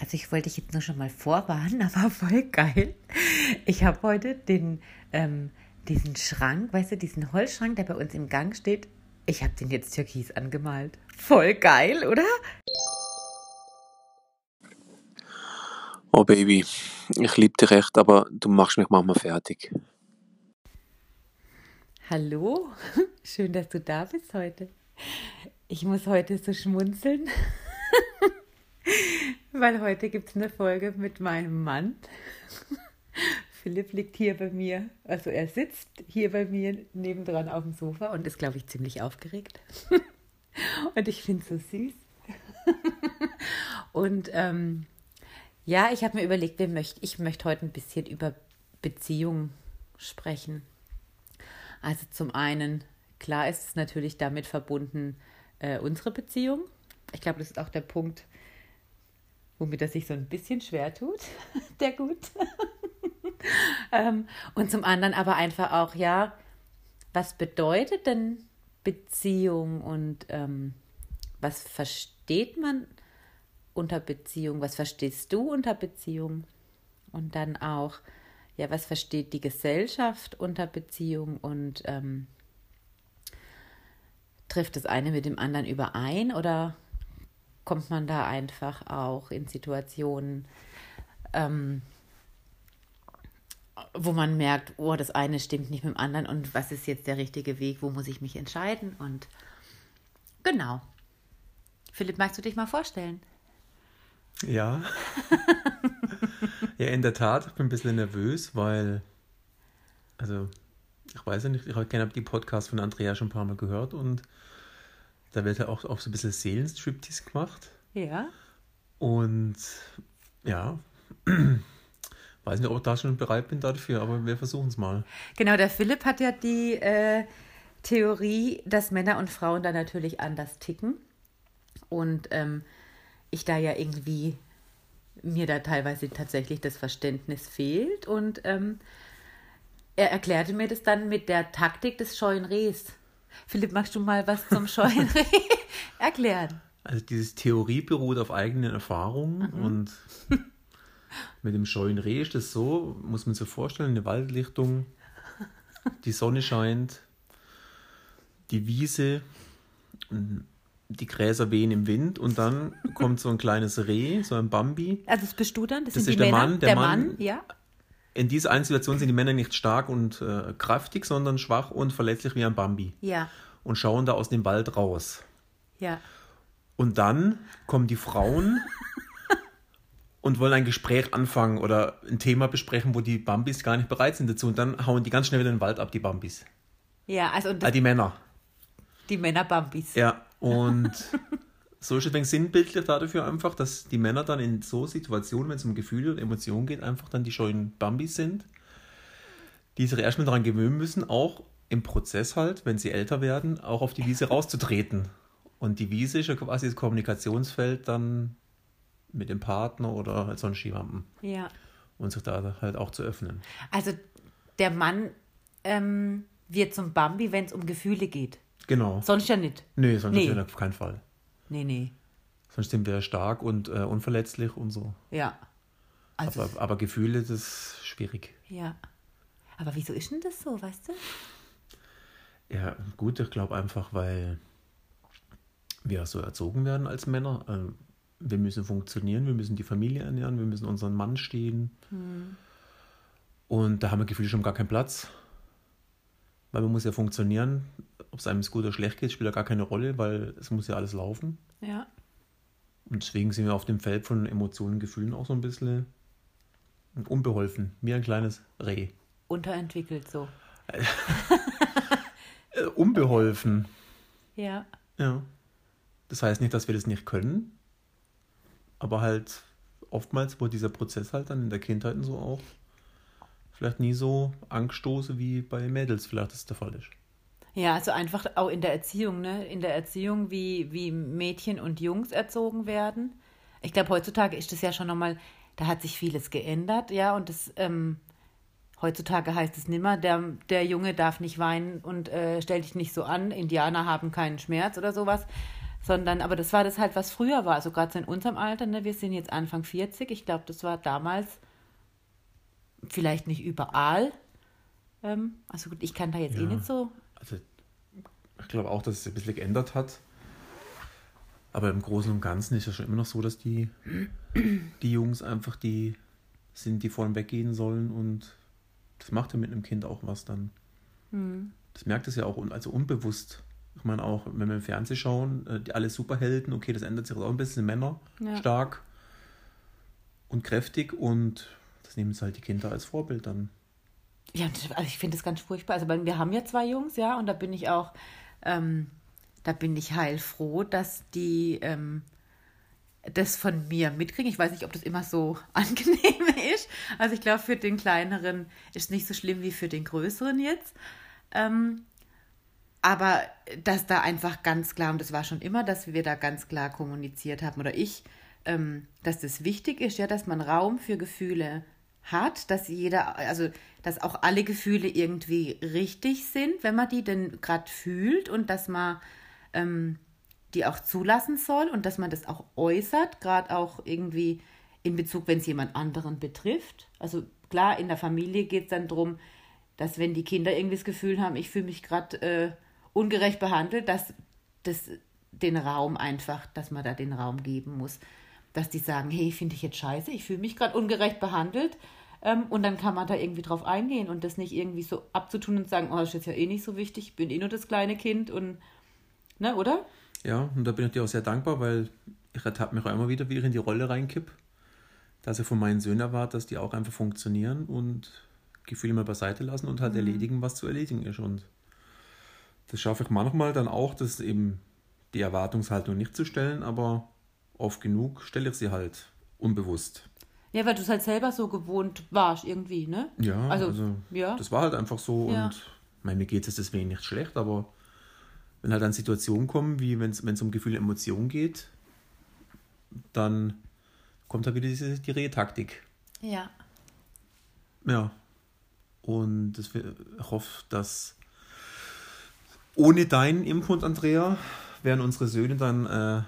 Also ich wollte dich jetzt nur schon mal vorwarnen, aber voll geil. Ich habe heute den, ähm, diesen Schrank, weißt du, diesen Holzschrank, der bei uns im Gang steht, ich habe den jetzt türkis angemalt. Voll geil, oder? Oh Baby, ich liebe dich recht, aber du machst mich manchmal fertig. Hallo, schön, dass du da bist heute. Ich muss heute so schmunzeln, weil heute gibt es eine Folge mit meinem Mann. Philipp liegt hier bei mir, also er sitzt hier bei mir nebendran auf dem Sofa und ist, glaube ich, ziemlich aufgeregt. und ich finde es so süß. und ähm, ja, ich habe mir überlegt, wir möcht, ich möchte heute ein bisschen über Beziehungen sprechen. Also zum einen, klar ist es natürlich damit verbunden, äh, unsere Beziehung. Ich glaube, das ist auch der Punkt, womit er sich so ein bisschen schwer tut, der gut. ähm, und zum anderen aber einfach auch, ja, was bedeutet denn Beziehung und ähm, was versteht man unter Beziehung? Was verstehst du unter Beziehung? Und dann auch, ja, was versteht die Gesellschaft unter Beziehung und ähm, trifft das eine mit dem anderen überein oder kommt man da einfach auch in Situationen, ähm, wo man merkt, oh, das eine stimmt nicht mit dem anderen und was ist jetzt der richtige Weg, wo muss ich mich entscheiden und genau. Philipp, magst du dich mal vorstellen? Ja. ja, in der Tat, ich bin ein bisschen nervös, weil, also, ich weiß ja nicht, ich habe die Podcasts von Andrea schon ein paar Mal gehört und da wird ja auch, auch so ein bisschen Seelenstriptease gemacht. Ja. Und ja, weiß nicht, ob ich da schon bereit bin dafür, aber wir versuchen es mal. Genau, der Philipp hat ja die äh, Theorie, dass Männer und Frauen da natürlich anders ticken. Und ähm, ich da ja irgendwie mir da teilweise tatsächlich das Verständnis fehlt. Und ähm, er erklärte mir das dann mit der Taktik des scheuen Rehs. Philipp, magst du mal was zum scheuen Reh erklären? Also dieses Theorie beruht auf eigenen Erfahrungen mhm. und mit dem scheuen Reh ist das so, muss man sich vorstellen, eine Waldlichtung, die Sonne scheint, die Wiese, die Gräser wehen im Wind und dann kommt so ein kleines Reh, so ein Bambi. Also das bist du dann? Das, das ist der Männer? Mann. Der, der Mann, Mann, ja. In dieser einen Situation sind die Männer nicht stark und äh, kräftig, sondern schwach und verletzlich wie ein Bambi. Ja. Und schauen da aus dem Wald raus. Ja. Und dann kommen die Frauen und wollen ein Gespräch anfangen oder ein Thema besprechen, wo die Bambis gar nicht bereit sind dazu. Und dann hauen die ganz schnell wieder in den Wald ab, die Bambis. Ja, also. Ah, die Männer. Die Männer-Bambis. Ja, und so ist es ein sinnbildlich dafür einfach, dass die Männer dann in so Situationen, wenn es um Gefühle und Emotionen geht, einfach dann die scheuen Bambis sind, die sich erstmal daran gewöhnen müssen, auch im Prozess halt, wenn sie älter werden, auch auf die Wiese rauszutreten. Und die Wiese ist ja quasi das Kommunikationsfeld dann mit dem Partner oder halt sonst jemandem. Ja. Und sich da halt auch zu öffnen. Also der Mann ähm, wird zum Bambi, wenn es um Gefühle geht. Genau. Sonst ja nicht. Nee, sonst nee. ja auf keinen Fall. Nee, nee. Sonst sind wir stark und äh, unverletzlich und so. Ja. Also aber, aber Gefühle, das ist schwierig. Ja. Aber wieso ist denn das so, weißt du? Ja, gut, ich glaube einfach, weil wir so erzogen werden als Männer. Ähm, wir müssen funktionieren, wir müssen die Familie ernähren, wir müssen unseren Mann stehen. Hm. Und da haben wir Gefühle schon gar keinen Platz. Weil man muss ja funktionieren ob es einem gut oder schlecht geht, spielt ja gar keine Rolle, weil es muss ja alles laufen. Ja. Und deswegen sind wir auf dem Feld von Emotionen und Gefühlen auch so ein bisschen unbeholfen, wie ein kleines Reh. Unterentwickelt so. Äh, unbeholfen. Ja. Ja. Das heißt nicht, dass wir das nicht können, aber halt oftmals wurde dieser Prozess halt dann in der Kindheit und so auch vielleicht nie so angestoßen wie bei Mädels vielleicht das der Fall ist. Ja, also einfach auch in der Erziehung, ne? In der Erziehung, wie, wie Mädchen und Jungs erzogen werden. Ich glaube, heutzutage ist das ja schon nochmal, da hat sich vieles geändert, ja, und das, ähm, heutzutage heißt es nimmer, der, der Junge darf nicht weinen und äh, stell dich nicht so an, Indianer haben keinen Schmerz oder sowas. sondern, aber das war das halt, was früher war, also gerade so in unserem Alter, ne, wir sind jetzt Anfang 40, ich glaube, das war damals vielleicht nicht überall. Ähm, also gut, ich kann da jetzt eh Ja. nicht so. Also, ich glaube auch, dass es sich ein bisschen geändert hat. Aber im Großen und Ganzen ist es schon immer noch so, dass die, die Jungs einfach die sind, die vorn weggehen sollen und das macht ja mit einem Kind auch was dann. Hm. Das merkt es ja auch, also unbewusst. Ich meine auch, wenn wir im Fernsehen schauen, äh, die alle Superhelden, okay, das ändert sich auch ein bisschen, Männer Ja. stark und kräftig und das nehmen sie halt die Kinder als Vorbild dann. Ja, also ich finde das ganz furchtbar. Also wir haben ja zwei Jungs, ja, und da bin ich auch, ähm, da bin ich heilfroh, dass die ähm, das von mir mitkriegen. Ich weiß nicht, ob das immer so angenehm ist. Also ich glaube, für den kleineren ist es nicht so schlimm wie für den größeren jetzt. Ähm, aber dass da einfach ganz klar, und das war schon immer, dass wir da ganz klar kommuniziert haben, oder ich, ähm, dass das wichtig ist, ja, dass man Raum für Gefühle hat, dass jeder, also dass auch alle Gefühle irgendwie richtig sind, wenn man die denn gerade fühlt und dass man ähm, die auch zulassen soll und dass man das auch äußert, gerade auch irgendwie in Bezug, wenn es jemand anderen betrifft. Also klar, in der Familie geht es dann darum, dass wenn die Kinder irgendwie das Gefühl haben, ich fühle mich gerade äh, ungerecht behandelt, dass das den Raum einfach, dass man da den Raum geben muss. Dass die sagen, hey, finde ich jetzt scheiße, ich fühle mich gerade ungerecht behandelt. Ähm, und dann kann man da irgendwie drauf eingehen und das nicht irgendwie so abzutun und sagen, oh, das ist jetzt ja eh nicht so wichtig, ich bin eh nur das kleine Kind und, ne, oder? Ja, und da bin ich dir auch sehr dankbar, weil ich ertappe mich auch immer wieder, wie ich in die Rolle reinkipp, dass ich von meinen Söhnen erwarte, dass die auch einfach funktionieren und Gefühle mal beiseite lassen und halt erledigen, was zu erledigen ist. Und das schaffe ich manchmal dann auch, das eben die Erwartungshaltung nicht zu stellen, aber oft genug stelle ich sie halt unbewusst. Ja, weil du es halt selber so gewohnt warst irgendwie, ne? Ja, Also, also, ja. das war halt einfach so Ja. und ich meine, mir geht es deswegen nicht schlecht, aber wenn halt dann Situationen kommen, wie wenn es um Gefühle, Emotionen geht, dann kommt halt wieder diese, die Rehetaktik. Ja. Ja. Und das, ich hoffe, dass ohne deinen Input, Andrea, werden unsere Söhne dann äh,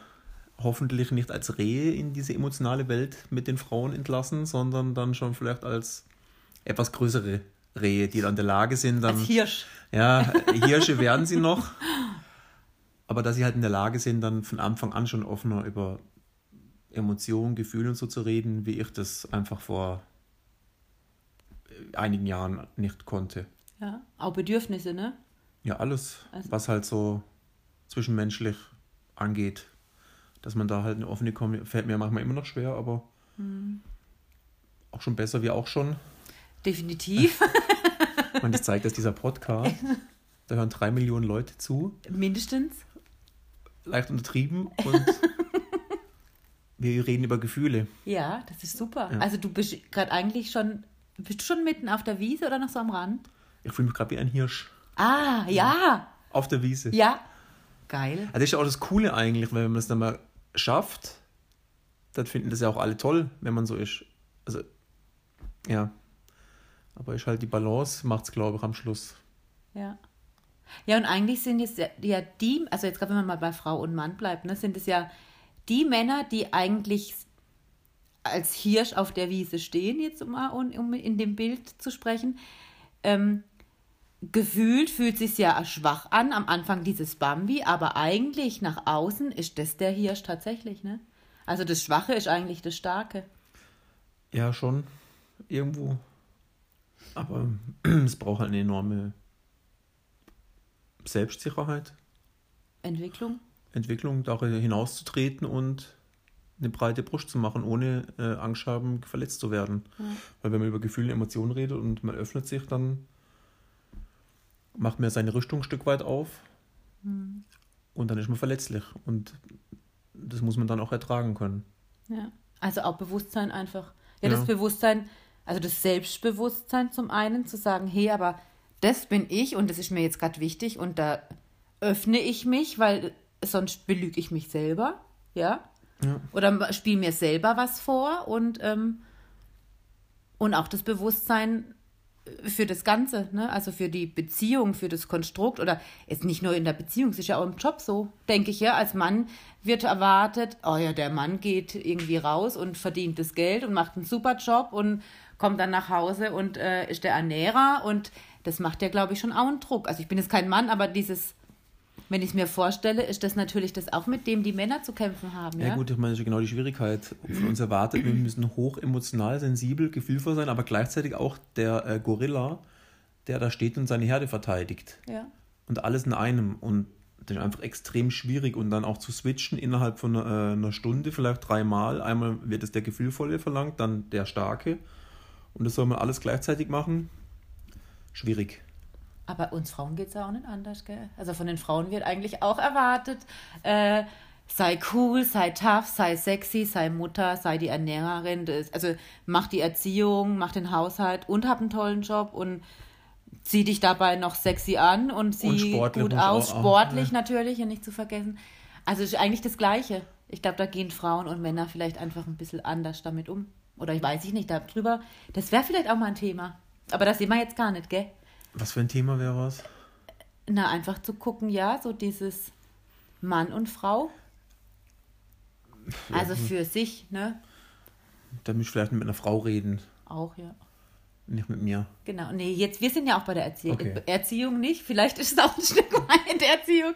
hoffentlich nicht als Rehe in diese emotionale Welt mit den Frauen entlassen, sondern dann schon vielleicht als etwas größere Rehe, die dann in der Lage sind, dann Als Hirsch. ja, Hirsche werden sie noch. Aber dass sie halt in der Lage sind, dann von Anfang an schon offener über Emotionen, Gefühle und so zu reden, wie ich das einfach vor äh, einigen Jahren nicht konnte. Ja. Auch Bedürfnisse, ne? Ja, alles, Also- was halt so zwischenmenschlich angeht. Dass man da halt eine offene Kommunikation, fällt mir manchmal immer noch schwer, aber Hm. auch schon besser wie auch schon. Definitiv. Und das zeigt, dass dieser Podcast, da hören drei Millionen Leute zu, Mindestens. leicht untertrieben und wir reden über Gefühle. Ja, das ist super. Ja. Also du bist gerade eigentlich schon, bist du schon mitten auf der Wiese oder noch so am Rand? Ich fühle mich gerade wie ein Hirsch Ah, ja. auf der Wiese. Ja. Geil. Also das ist ja auch das Coole eigentlich, wenn man es dann mal schafft, dann finden das ja auch alle toll, wenn man so ist. Also, ja. Aber ist halt die Balance, macht es, glaube ich, am Schluss. Ja. Ja, und eigentlich sind es ja, ja die, also jetzt gerade wenn man mal bei Frau und Mann bleibt, ne, sind es ja die Männer, die eigentlich als Hirsch auf der Wiese stehen, jetzt um, um in dem Bild zu sprechen. Ähm, gefühlt fühlt sich ja schwach an, am Anfang dieses Bambi, aber eigentlich nach außen ist das der Hirsch tatsächlich, ne? Also das Schwache ist eigentlich das Starke. Ja, schon. Irgendwo. Aber es braucht halt eine enorme Selbstsicherheit, Entwicklung. Entwicklung, darüber hinauszutreten und eine breite Brust zu machen, ohne äh, Angst haben, verletzt zu werden. Weil wenn man über Gefühle und Emotionen redet und man öffnet sich, dann macht man seine Rüstung ein Stück weit auf und dann ist man verletzlich. Und das muss man dann auch ertragen können. Ja. Also auch Bewusstsein einfach. Ja, Ja. das Bewusstsein, also das Selbstbewusstsein zum einen, zu sagen, hey, aber das bin ich und das ist mir jetzt gerade wichtig und da öffne ich mich, weil sonst belüge ich mich selber, ja. Ja. Oder spiele mir selber was vor und, ähm, und auch das Bewusstsein, für das Ganze, ne? also für die Beziehung, für das Konstrukt oder jetzt nicht nur in der Beziehung, es ist ja auch im Job so, denke ich ja. Als Mann wird erwartet, oh ja, der Mann geht irgendwie raus und verdient das Geld und macht einen super Job und kommt dann nach Hause und äh, ist der Ernährer und das macht ja, glaube ich, schon auch einen Druck. Also ich bin jetzt kein Mann, aber dieses wenn ich es mir vorstelle, ist das natürlich das auch, mit dem die Männer zu kämpfen haben. Ja, ja gut, ich meine, das ist genau die Schwierigkeit. Von uns erwartet, wir müssen hoch emotional, sensibel, gefühlvoll sein, aber gleichzeitig auch der äh, Gorilla, der da steht und seine Herde verteidigt. Ja. Und alles in einem. Und das ist einfach extrem schwierig. Und dann auch zu switchen innerhalb von einer, äh, einer Stunde, vielleicht dreimal. Einmal wird es der Gefühlvolle verlangt, dann der Starke. Und das soll man alles gleichzeitig machen. Schwierig. Aber uns Frauen geht es ja auch nicht anders, gell? Also von den Frauen wird eigentlich auch erwartet, äh, sei cool, sei tough, sei sexy, sei Mutter, sei die Ernährerin. Das, also mach die Erziehung, mach den Haushalt und hab einen tollen Job und zieh dich dabei noch sexy an und sieh und gut aus. Sportlich auch, natürlich, ja nicht zu vergessen. Also ist eigentlich das Gleiche. Ich glaube, da gehen Frauen und Männer vielleicht einfach ein bisschen anders damit um. Oder ich weiß ich nicht darüber. Das wäre vielleicht auch mal ein Thema. Aber das sehen wir jetzt gar nicht, gell? Was für ein Thema wäre es? Na, einfach zu gucken, ja, so dieses Mann und Frau. Ja, also für sich, ne? Da muss ich vielleicht mit einer Frau reden. Auch, ja. Nicht mit mir. Genau. Nee, jetzt, wir sind ja auch bei der Erziehung. Okay. Erziehung nicht. Vielleicht ist es auch ein Stück weit Erziehung,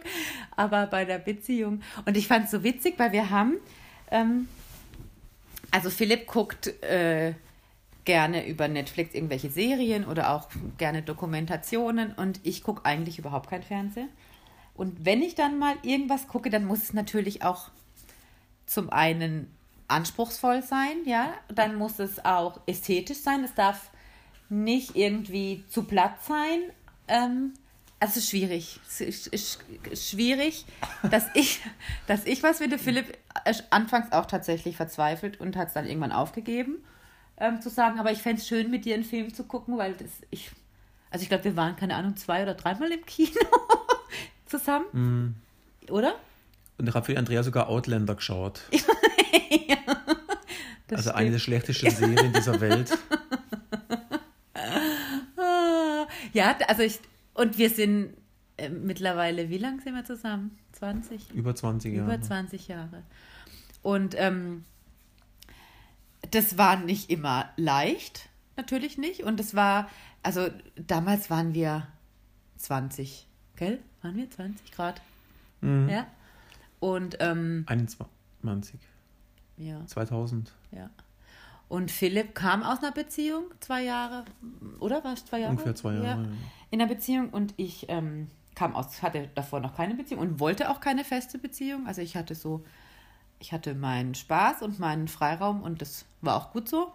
aber bei der Beziehung. Und ich fand es so witzig, weil wir haben, ähm, also Philipp guckt äh, gerne über Netflix irgendwelche Serien oder auch gerne Dokumentationen und ich gucke eigentlich überhaupt kein Fernsehen. Und wenn ich dann mal irgendwas gucke, dann muss es natürlich auch zum einen anspruchsvoll sein, ja, dann muss es auch ästhetisch sein, es darf nicht irgendwie zu platt sein. Ähm, also schwierig. Schwierig, dass ich, dass ich was finde. Philipp anfangs auch tatsächlich verzweifelt und hat es dann irgendwann aufgegeben ähm, zu sagen, aber ich fände es schön, mit dir einen Film zu gucken, weil das, ich, also ich glaube, wir waren, keine Ahnung, zwei oder dreimal im Kino zusammen. Mhm. Oder? Und ich habe für Andrea sogar Outlander geschaut. ja, also stimmt. eine der schlechtesten Serien dieser Welt. ja, also ich, und wir sind äh, mittlerweile, wie lange sind wir zusammen? 20? Über 20 Jahre. Über 20 Jahre. Und ähm, das war nicht immer leicht, natürlich nicht. Und es war, also damals waren wir 20, gell? Waren wir 20 Grad? Mhm. Ja. Und ähm, 21. Ja. 2000. Ja. Und Philipp kam aus einer Beziehung, zwei Jahre, oder war es zwei Jahre? Ungefähr zwei Jahre. Ja. In einer Beziehung und ich ähm, kam aus, hatte davor noch keine Beziehung und wollte auch keine feste Beziehung. Also ich hatte so ich hatte meinen Spaß und meinen Freiraum und das war auch gut so.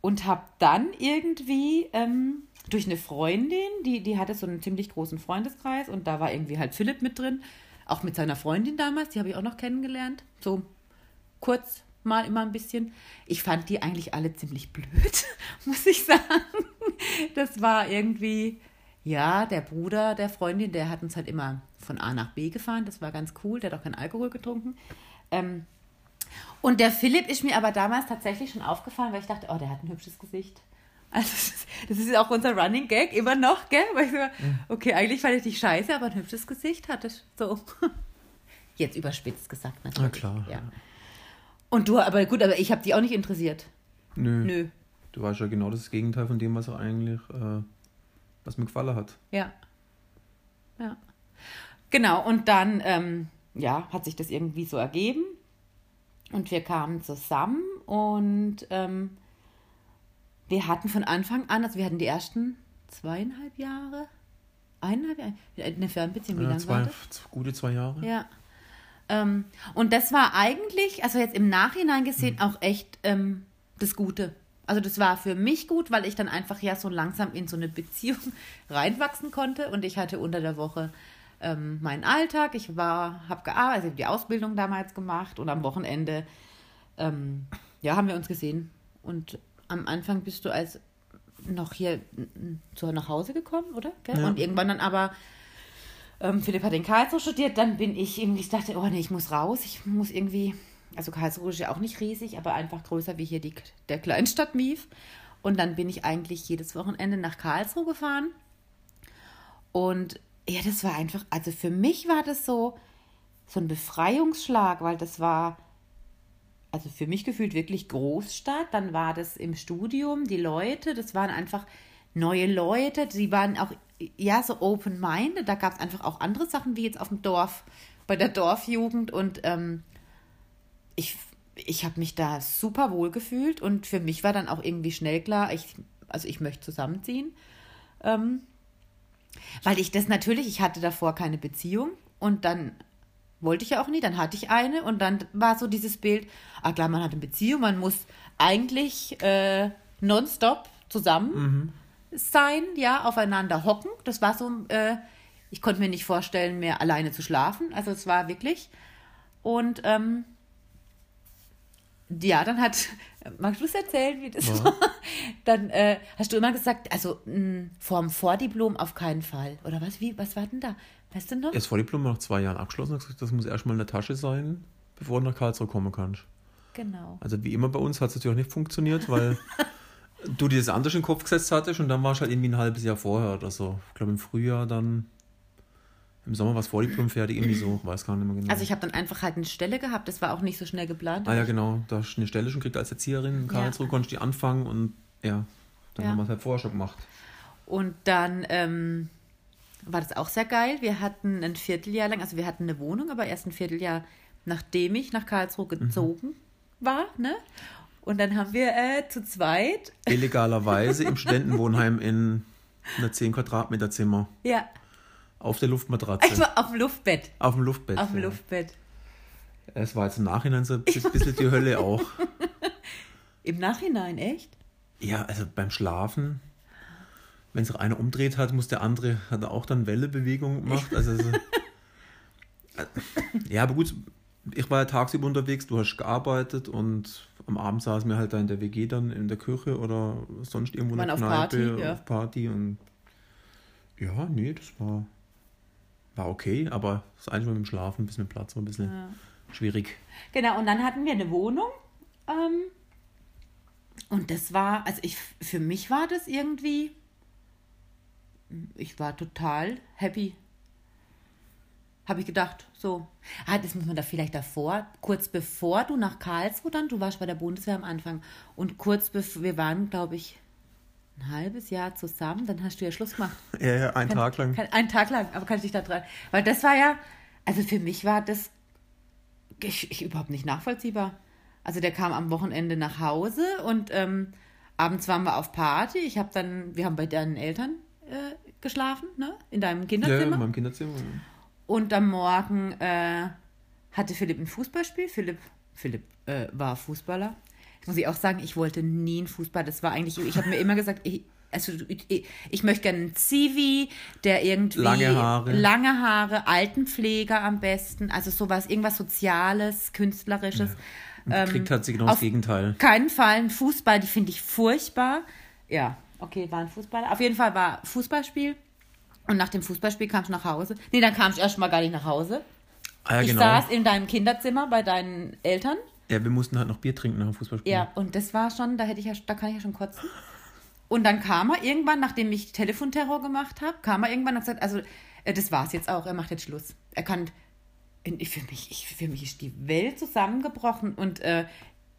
Und habe dann irgendwie ähm, durch eine Freundin, die, die hatte so einen ziemlich großen Freundeskreis und da war irgendwie halt Philipp mit drin, auch mit seiner Freundin damals, die habe ich auch noch kennengelernt, so kurz mal immer ein bisschen. Ich fand die eigentlich alle ziemlich blöd, muss ich sagen. Das war irgendwie, ja, der Bruder der Freundin, der hat uns halt immer von A nach B gefahren, das war ganz cool, der hat auch keinen Alkohol getrunken. Ähm, und der Philipp ist mir aber damals tatsächlich schon aufgefallen, weil ich dachte, oh, der hat ein hübsches Gesicht. Also das ist auch unser Running Gag immer noch, gell? Weil ich so, okay, eigentlich fand ich dich scheiße, aber ein hübsches Gesicht hatte ich so. Jetzt überspitzt gesagt natürlich. Na klar. Ja. Und du, aber gut, aber ich habe die auch nicht interessiert. Nö. Nö. Du warst ja genau das Gegenteil von dem, was er eigentlich, äh, was mir gefallen hat. Ja. Ja. Genau, und dann, ähm, ja, hat sich das irgendwie so ergeben. Und wir kamen zusammen und ähm, wir hatten von Anfang an, also wir hatten die ersten zweieinhalb Jahre, eineinhalb Jahre, eine Fernbeziehung, wie lange zwei, war das? Gute zwei Jahre. Ja. Ähm, und das war eigentlich, also jetzt im Nachhinein gesehen, mhm. auch echt ähm, das Gute. Also das war für mich gut, weil ich dann einfach ja so langsam in so eine Beziehung reinwachsen konnte und ich hatte unter der Woche ähm, meinen Alltag. Ich war, habe gearbeitet, also die Ausbildung damals gemacht und am Wochenende, ähm, ja, haben wir uns gesehen. Und am Anfang bist du als noch hier zu nach Hause gekommen, oder? Ja. Und irgendwann dann aber, ähm, Philipp hat in Karlsruhe studiert, dann bin ich irgendwie, ich dachte, oh nee, ich muss raus, ich muss irgendwie, also Karlsruhe ist ja auch nicht riesig, aber einfach größer wie hier die, der Kleinstadt Mief. Und dann bin ich eigentlich jedes Wochenende nach Karlsruhe gefahren. Und ja, das war einfach, also für mich war das so, so ein Befreiungsschlag, weil das war, also für mich gefühlt wirklich Großstadt. Dann war das im Studium, die Leute, das waren einfach neue Leute, die waren auch, ja, so open-minded. Da gab es einfach auch andere Sachen wie jetzt auf dem Dorf, bei der Dorfjugend. Und ähm, ich, ich habe mich da super wohl gefühlt und für mich war dann auch irgendwie schnell klar, ich, also ich möchte zusammenziehen. Ähm, weil ich das natürlich, ich hatte davor keine Beziehung und dann wollte ich ja auch nie, dann hatte ich eine und dann war so dieses Bild, ah klar, man hat eine Beziehung, man muss eigentlich äh, nonstop zusammen mhm. sein, ja, aufeinander hocken. Das war so, äh, ich konnte mir nicht vorstellen, mehr alleine zu schlafen. Also es war wirklich. Und ähm, ja, dann hat, magst du es erzählen, wie das ja. war? Dann äh, hast du immer gesagt, also mh, vorm Vordiplom auf keinen Fall. Oder was, wie, was war denn da? Weißt du noch? Das Vordiplom nach zwei Jahren abgeschlossen, das muss erstmal in der Tasche sein, bevor du nach Karlsruhe kommen kannst. Genau. Also wie immer bei uns hat es natürlich auch nicht funktioniert, weil du dir das anders in den Kopf gesetzt hattest und dann warst du halt irgendwie ein halbes Jahr vorher oder so. Ich glaube im Frühjahr dann im Sommer war es Vordiplom fertig, irgendwie so, weiß gar nicht mehr genau. Also ich habe dann einfach halt eine Stelle gehabt, das war auch nicht so schnell geplant. Ah ja, genau, da hast du eine Stelle schon gekriegt als Erzieherin in Karlsruhe, ja. konntest du die anfangen und ja, dann ja. haben wir es halt vorher schon gemacht. Und dann ähm, war das auch sehr geil. Wir hatten ein Vierteljahr lang, also wir hatten eine Wohnung, aber erst ein Vierteljahr, nachdem ich nach Karlsruhe mhm. gezogen mhm. war, ne? Und dann haben wir äh, zu zweit. Illegalerweise im Studentenwohnheim in einer 10 Quadratmeter Zimmer. Ja. Auf der Luftmatratze. Also auf dem Luftbett. Auf dem Luftbett. Auf dem ja. Luftbett. Es war jetzt im Nachhinein so ein bisschen die Hölle auch. Im Nachhinein, echt? Ja, also beim Schlafen, wenn sich einer umdreht hat, muss der andere, hat er auch dann Wellebewegung gemacht. Also, also ja, aber gut, ich war ja tagsüber unterwegs, du hast gearbeitet und am Abend saßen wir halt da in der WG dann in der Küche oder sonst irgendwo in der Kneipe, auf Party, ja. auf Party und ja, nee, das war war okay, aber das Einzige mit dem Schlafen, ein bisschen mit Platz war ein bisschen ja. schwierig. Genau, und dann hatten wir eine Wohnung. Ähm, und das war, also ich, für mich war das irgendwie, ich war total happy. Habe ich gedacht, so. Ah, das muss man da vielleicht davor, kurz bevor du nach Karlsruhe dann, du warst bei der Bundeswehr am Anfang und kurz bevor, wir waren, glaube ich, ein halbes Jahr zusammen, dann hast du ja Schluss gemacht. Ja, ja, ein kann, Tag lang. Kann, ein Tag lang, aber kann ich dich da dran. Weil das war ja, also für mich war das ich, ich, überhaupt nicht nachvollziehbar. Also der kam am Wochenende nach Hause und ähm, abends waren wir auf Party. Ich habe dann, wir haben bei deinen Eltern äh, geschlafen, ne? In deinem Kinderzimmer. Ja, in meinem Kinderzimmer. Und am Morgen äh, hatte Philipp ein Fußballspiel. Philipp, Philipp äh, war Fußballer muss ich auch sagen, ich wollte nie einen Fußball. Das war eigentlich, ich habe mir immer gesagt, ich, also ich, ich möchte gerne einen Zivi, der irgendwie lange Haare, lange Haare, Altenpfleger am besten, also sowas, irgendwas Soziales, Künstlerisches. Ja. Ähm, kriegt halt sie genau das Gegenteil. Keinen Fall ein Fußball, die finde ich furchtbar. Ja, okay, war ein Fußballer. Auf jeden Fall war Fußballspiel. Und nach dem Fußballspiel kamst du nach Hause. Nee, dann kamst du erstmal gar nicht nach Hause. Ah, ja, ich genau. saß in deinem Kinderzimmer bei deinen Eltern ja, wir mussten halt noch Bier trinken nach dem Fußballspiel. Ja, und das war schon, da hätte ich ja, da kann ich ja schon kotzen. Und dann kam er irgendwann, nachdem ich Telefonterror gemacht habe, kam er irgendwann und hat gesagt, also äh, das war's jetzt auch, er macht jetzt Schluss. Er kann, ich, für, mich, ich, für mich ist die Welt zusammengebrochen und äh,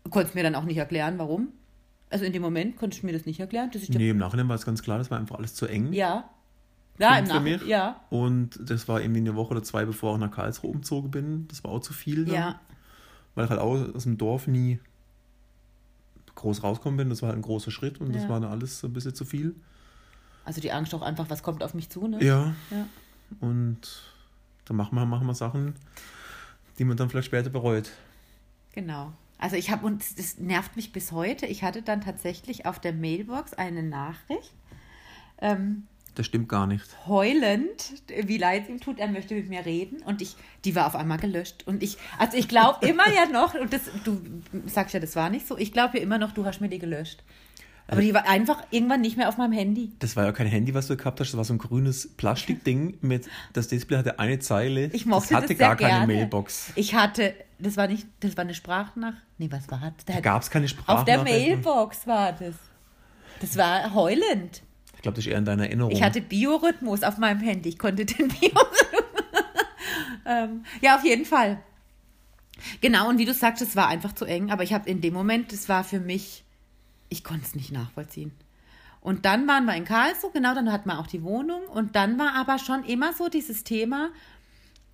konnte mir dann auch nicht erklären, warum. Also in dem Moment konnte ich mir das nicht erklären. Das ist nee, im Nachhinein war es ganz klar, das war einfach alles zu eng. Ja. Ja, im Nachhinein. Ja. Und das war irgendwie eine Woche oder zwei, bevor ich nach Karlsruhe umgezogen bin. Das war auch zu viel. Dann. Ja weil ich halt aus dem Dorf nie groß rauskommen bin. Das war halt ein großer Schritt und ja. das war dann alles ein bisschen zu viel. Also die Angst auch einfach, was kommt auf mich zu, ne? Ja. ja. Und dann machen wir, machen wir Sachen, die man dann vielleicht später bereut. Genau. Also ich habe, und das nervt mich bis heute, ich hatte dann tatsächlich auf der Mailbox eine Nachricht. Ähm, das stimmt gar nicht. Heulend, wie leid es ihm tut, er möchte mit mir reden. Und ich, die war auf einmal gelöscht. Und ich, also ich glaube immer ja noch, und das, du sagst ja, das war nicht so, ich glaube ja immer noch, du hast mir die gelöscht. Aber die war einfach irgendwann nicht mehr auf meinem Handy. Das war ja kein Handy, was du gehabt hast, das war so ein grünes Plastikding mit, das Display hatte eine Zeile. Ich mochte das hatte das gar gerne. keine Mailbox. Ich hatte, das war nicht, das war eine Sprachnach. Nee, was war das? Da gab es keine Sprachnachricht. Auf der Mailbox war das. Das war heulend. Ich glaube, das ist eher in deiner Erinnerung. Ich hatte Biorhythmus auf meinem Handy. Ich konnte den Biorhythmus. ähm, ja, auf jeden Fall. Genau, und wie du sagst, es war einfach zu eng, aber ich habe in dem Moment, das war für mich, ich konnte es nicht nachvollziehen. Und dann waren wir in Karlsruhe, genau, dann hatten wir auch die Wohnung und dann war aber schon immer so dieses Thema,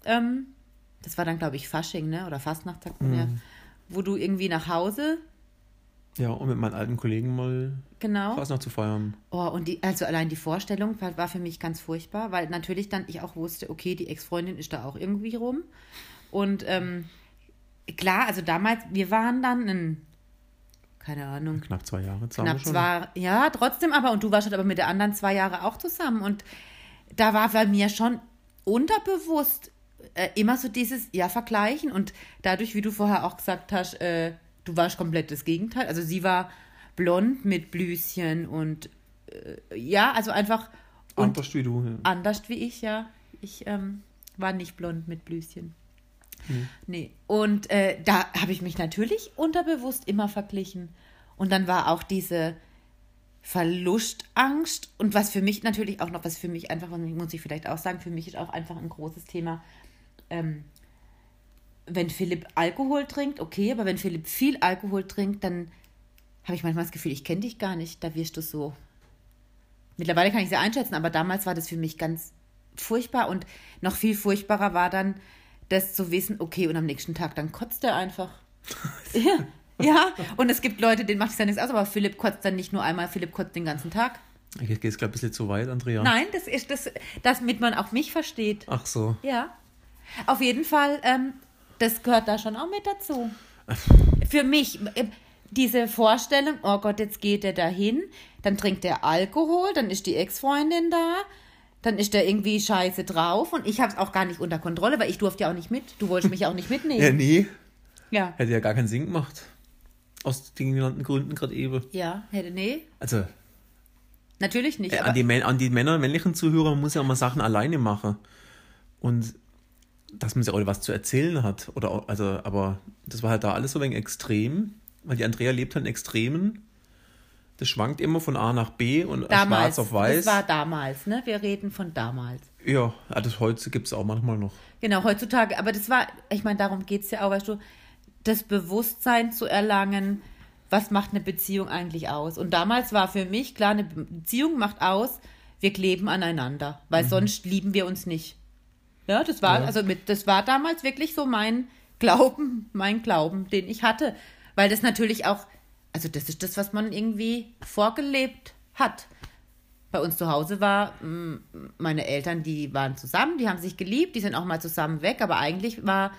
ähm, das war dann, glaube ich, Fasching, ne? Oder Fastnacht, sagt man ja, wo du irgendwie nach Hause, ja, um mit meinen alten Kollegen mal genau. Fastnacht zu feiern. Oh, und die, also allein die Vorstellung war, war für mich ganz furchtbar, weil natürlich dann ich auch wusste, okay, die Ex-Freundin ist da auch irgendwie rum. Und ähm, klar, also damals, wir waren dann in, keine Ahnung, Knapp zwei Jahre zusammen knapp zwei, ja, trotzdem aber, und du warst halt aber mit der anderen zwei Jahre auch zusammen. Und da war bei mir schon unterbewusst äh, immer so dieses, ja, vergleichen. Und dadurch, wie du vorher auch gesagt hast, äh, du warst komplett das Gegenteil. Also sie war blond mit Blüschen und äh, ja, also einfach Anders wie du. Ja. anders wie ich, ja. Ich ähm, war nicht blond mit Blüschen. Nee. Und äh, da habe ich mich natürlich unterbewusst immer verglichen. Und dann war auch diese Verlustangst und was für mich natürlich auch noch, was für mich einfach, muss ich vielleicht auch sagen, für mich ist auch einfach ein großes Thema, ähm, wenn Philipp Alkohol trinkt, okay, aber wenn Philipp viel Alkohol trinkt, dann habe ich manchmal das Gefühl, ich kenne dich gar nicht, da wirst du so. Mittlerweile kann ich sie einschätzen, aber damals war das für mich ganz furchtbar und noch viel furchtbarer war dann, das zu wissen, okay, und am nächsten Tag dann kotzt er einfach. ja, ja, und es gibt Leute, denen macht es ja nichts aus, aber Philipp kotzt dann nicht nur einmal, Philipp kotzt den ganzen Tag. Ich gehe jetzt, ich, ein bisschen zu weit, Andrea. Nein, das ist das, damit man auch mich versteht. Ach so. Ja. Auf jeden Fall, ähm, das gehört da schon auch mit dazu. Für mich, äh, diese Vorstellung, oh Gott, jetzt geht er dahin, dann trinkt er Alkohol, dann ist die Ex-Freundin da, dann ist er irgendwie scheiße drauf und ich habe es auch gar nicht unter Kontrolle, weil ich durfte ja auch nicht mit. Du wolltest mich auch nicht Ja, mitnehmen. nee. Ja. Hätte ja gar keinen Sinn gemacht. Aus den genannten Gründen gerade eben. Ja, hätte, nee, Also, natürlich nicht. äh, an, die, an die Männer, männlichen Zuhörer, muss ja auch mal Sachen alleine machen. Und dass man sich auch was zu erzählen hat. Oder, auch- also, aber das war halt da alles so wenig extrem. Weil die Andrea lebt halt in Extremen. Das schwankt immer von A nach B und damals, schwarz auf weiß. das war damals, ne? Wir reden von damals. ja, das heute gibt es auch manchmal noch. Genau, heutzutage, aber das war, ich meine, darum geht es ja auch, weißt du, das Bewusstsein zu erlangen, was macht eine Beziehung eigentlich aus? Und damals war für mich klar, eine Beziehung macht aus, wir kleben aneinander, weil sonst lieben wir uns nicht. Ja, das war, Ja. also mit, das war damals wirklich so mein Glauben, mein Glauben, den ich hatte. Weil das natürlich auch, also das ist das, was man irgendwie vorgelebt hat bei uns zu Hause war, m, meine Eltern, die waren zusammen, die haben sich geliebt, die sind auch mal zusammen weg, aber eigentlich war,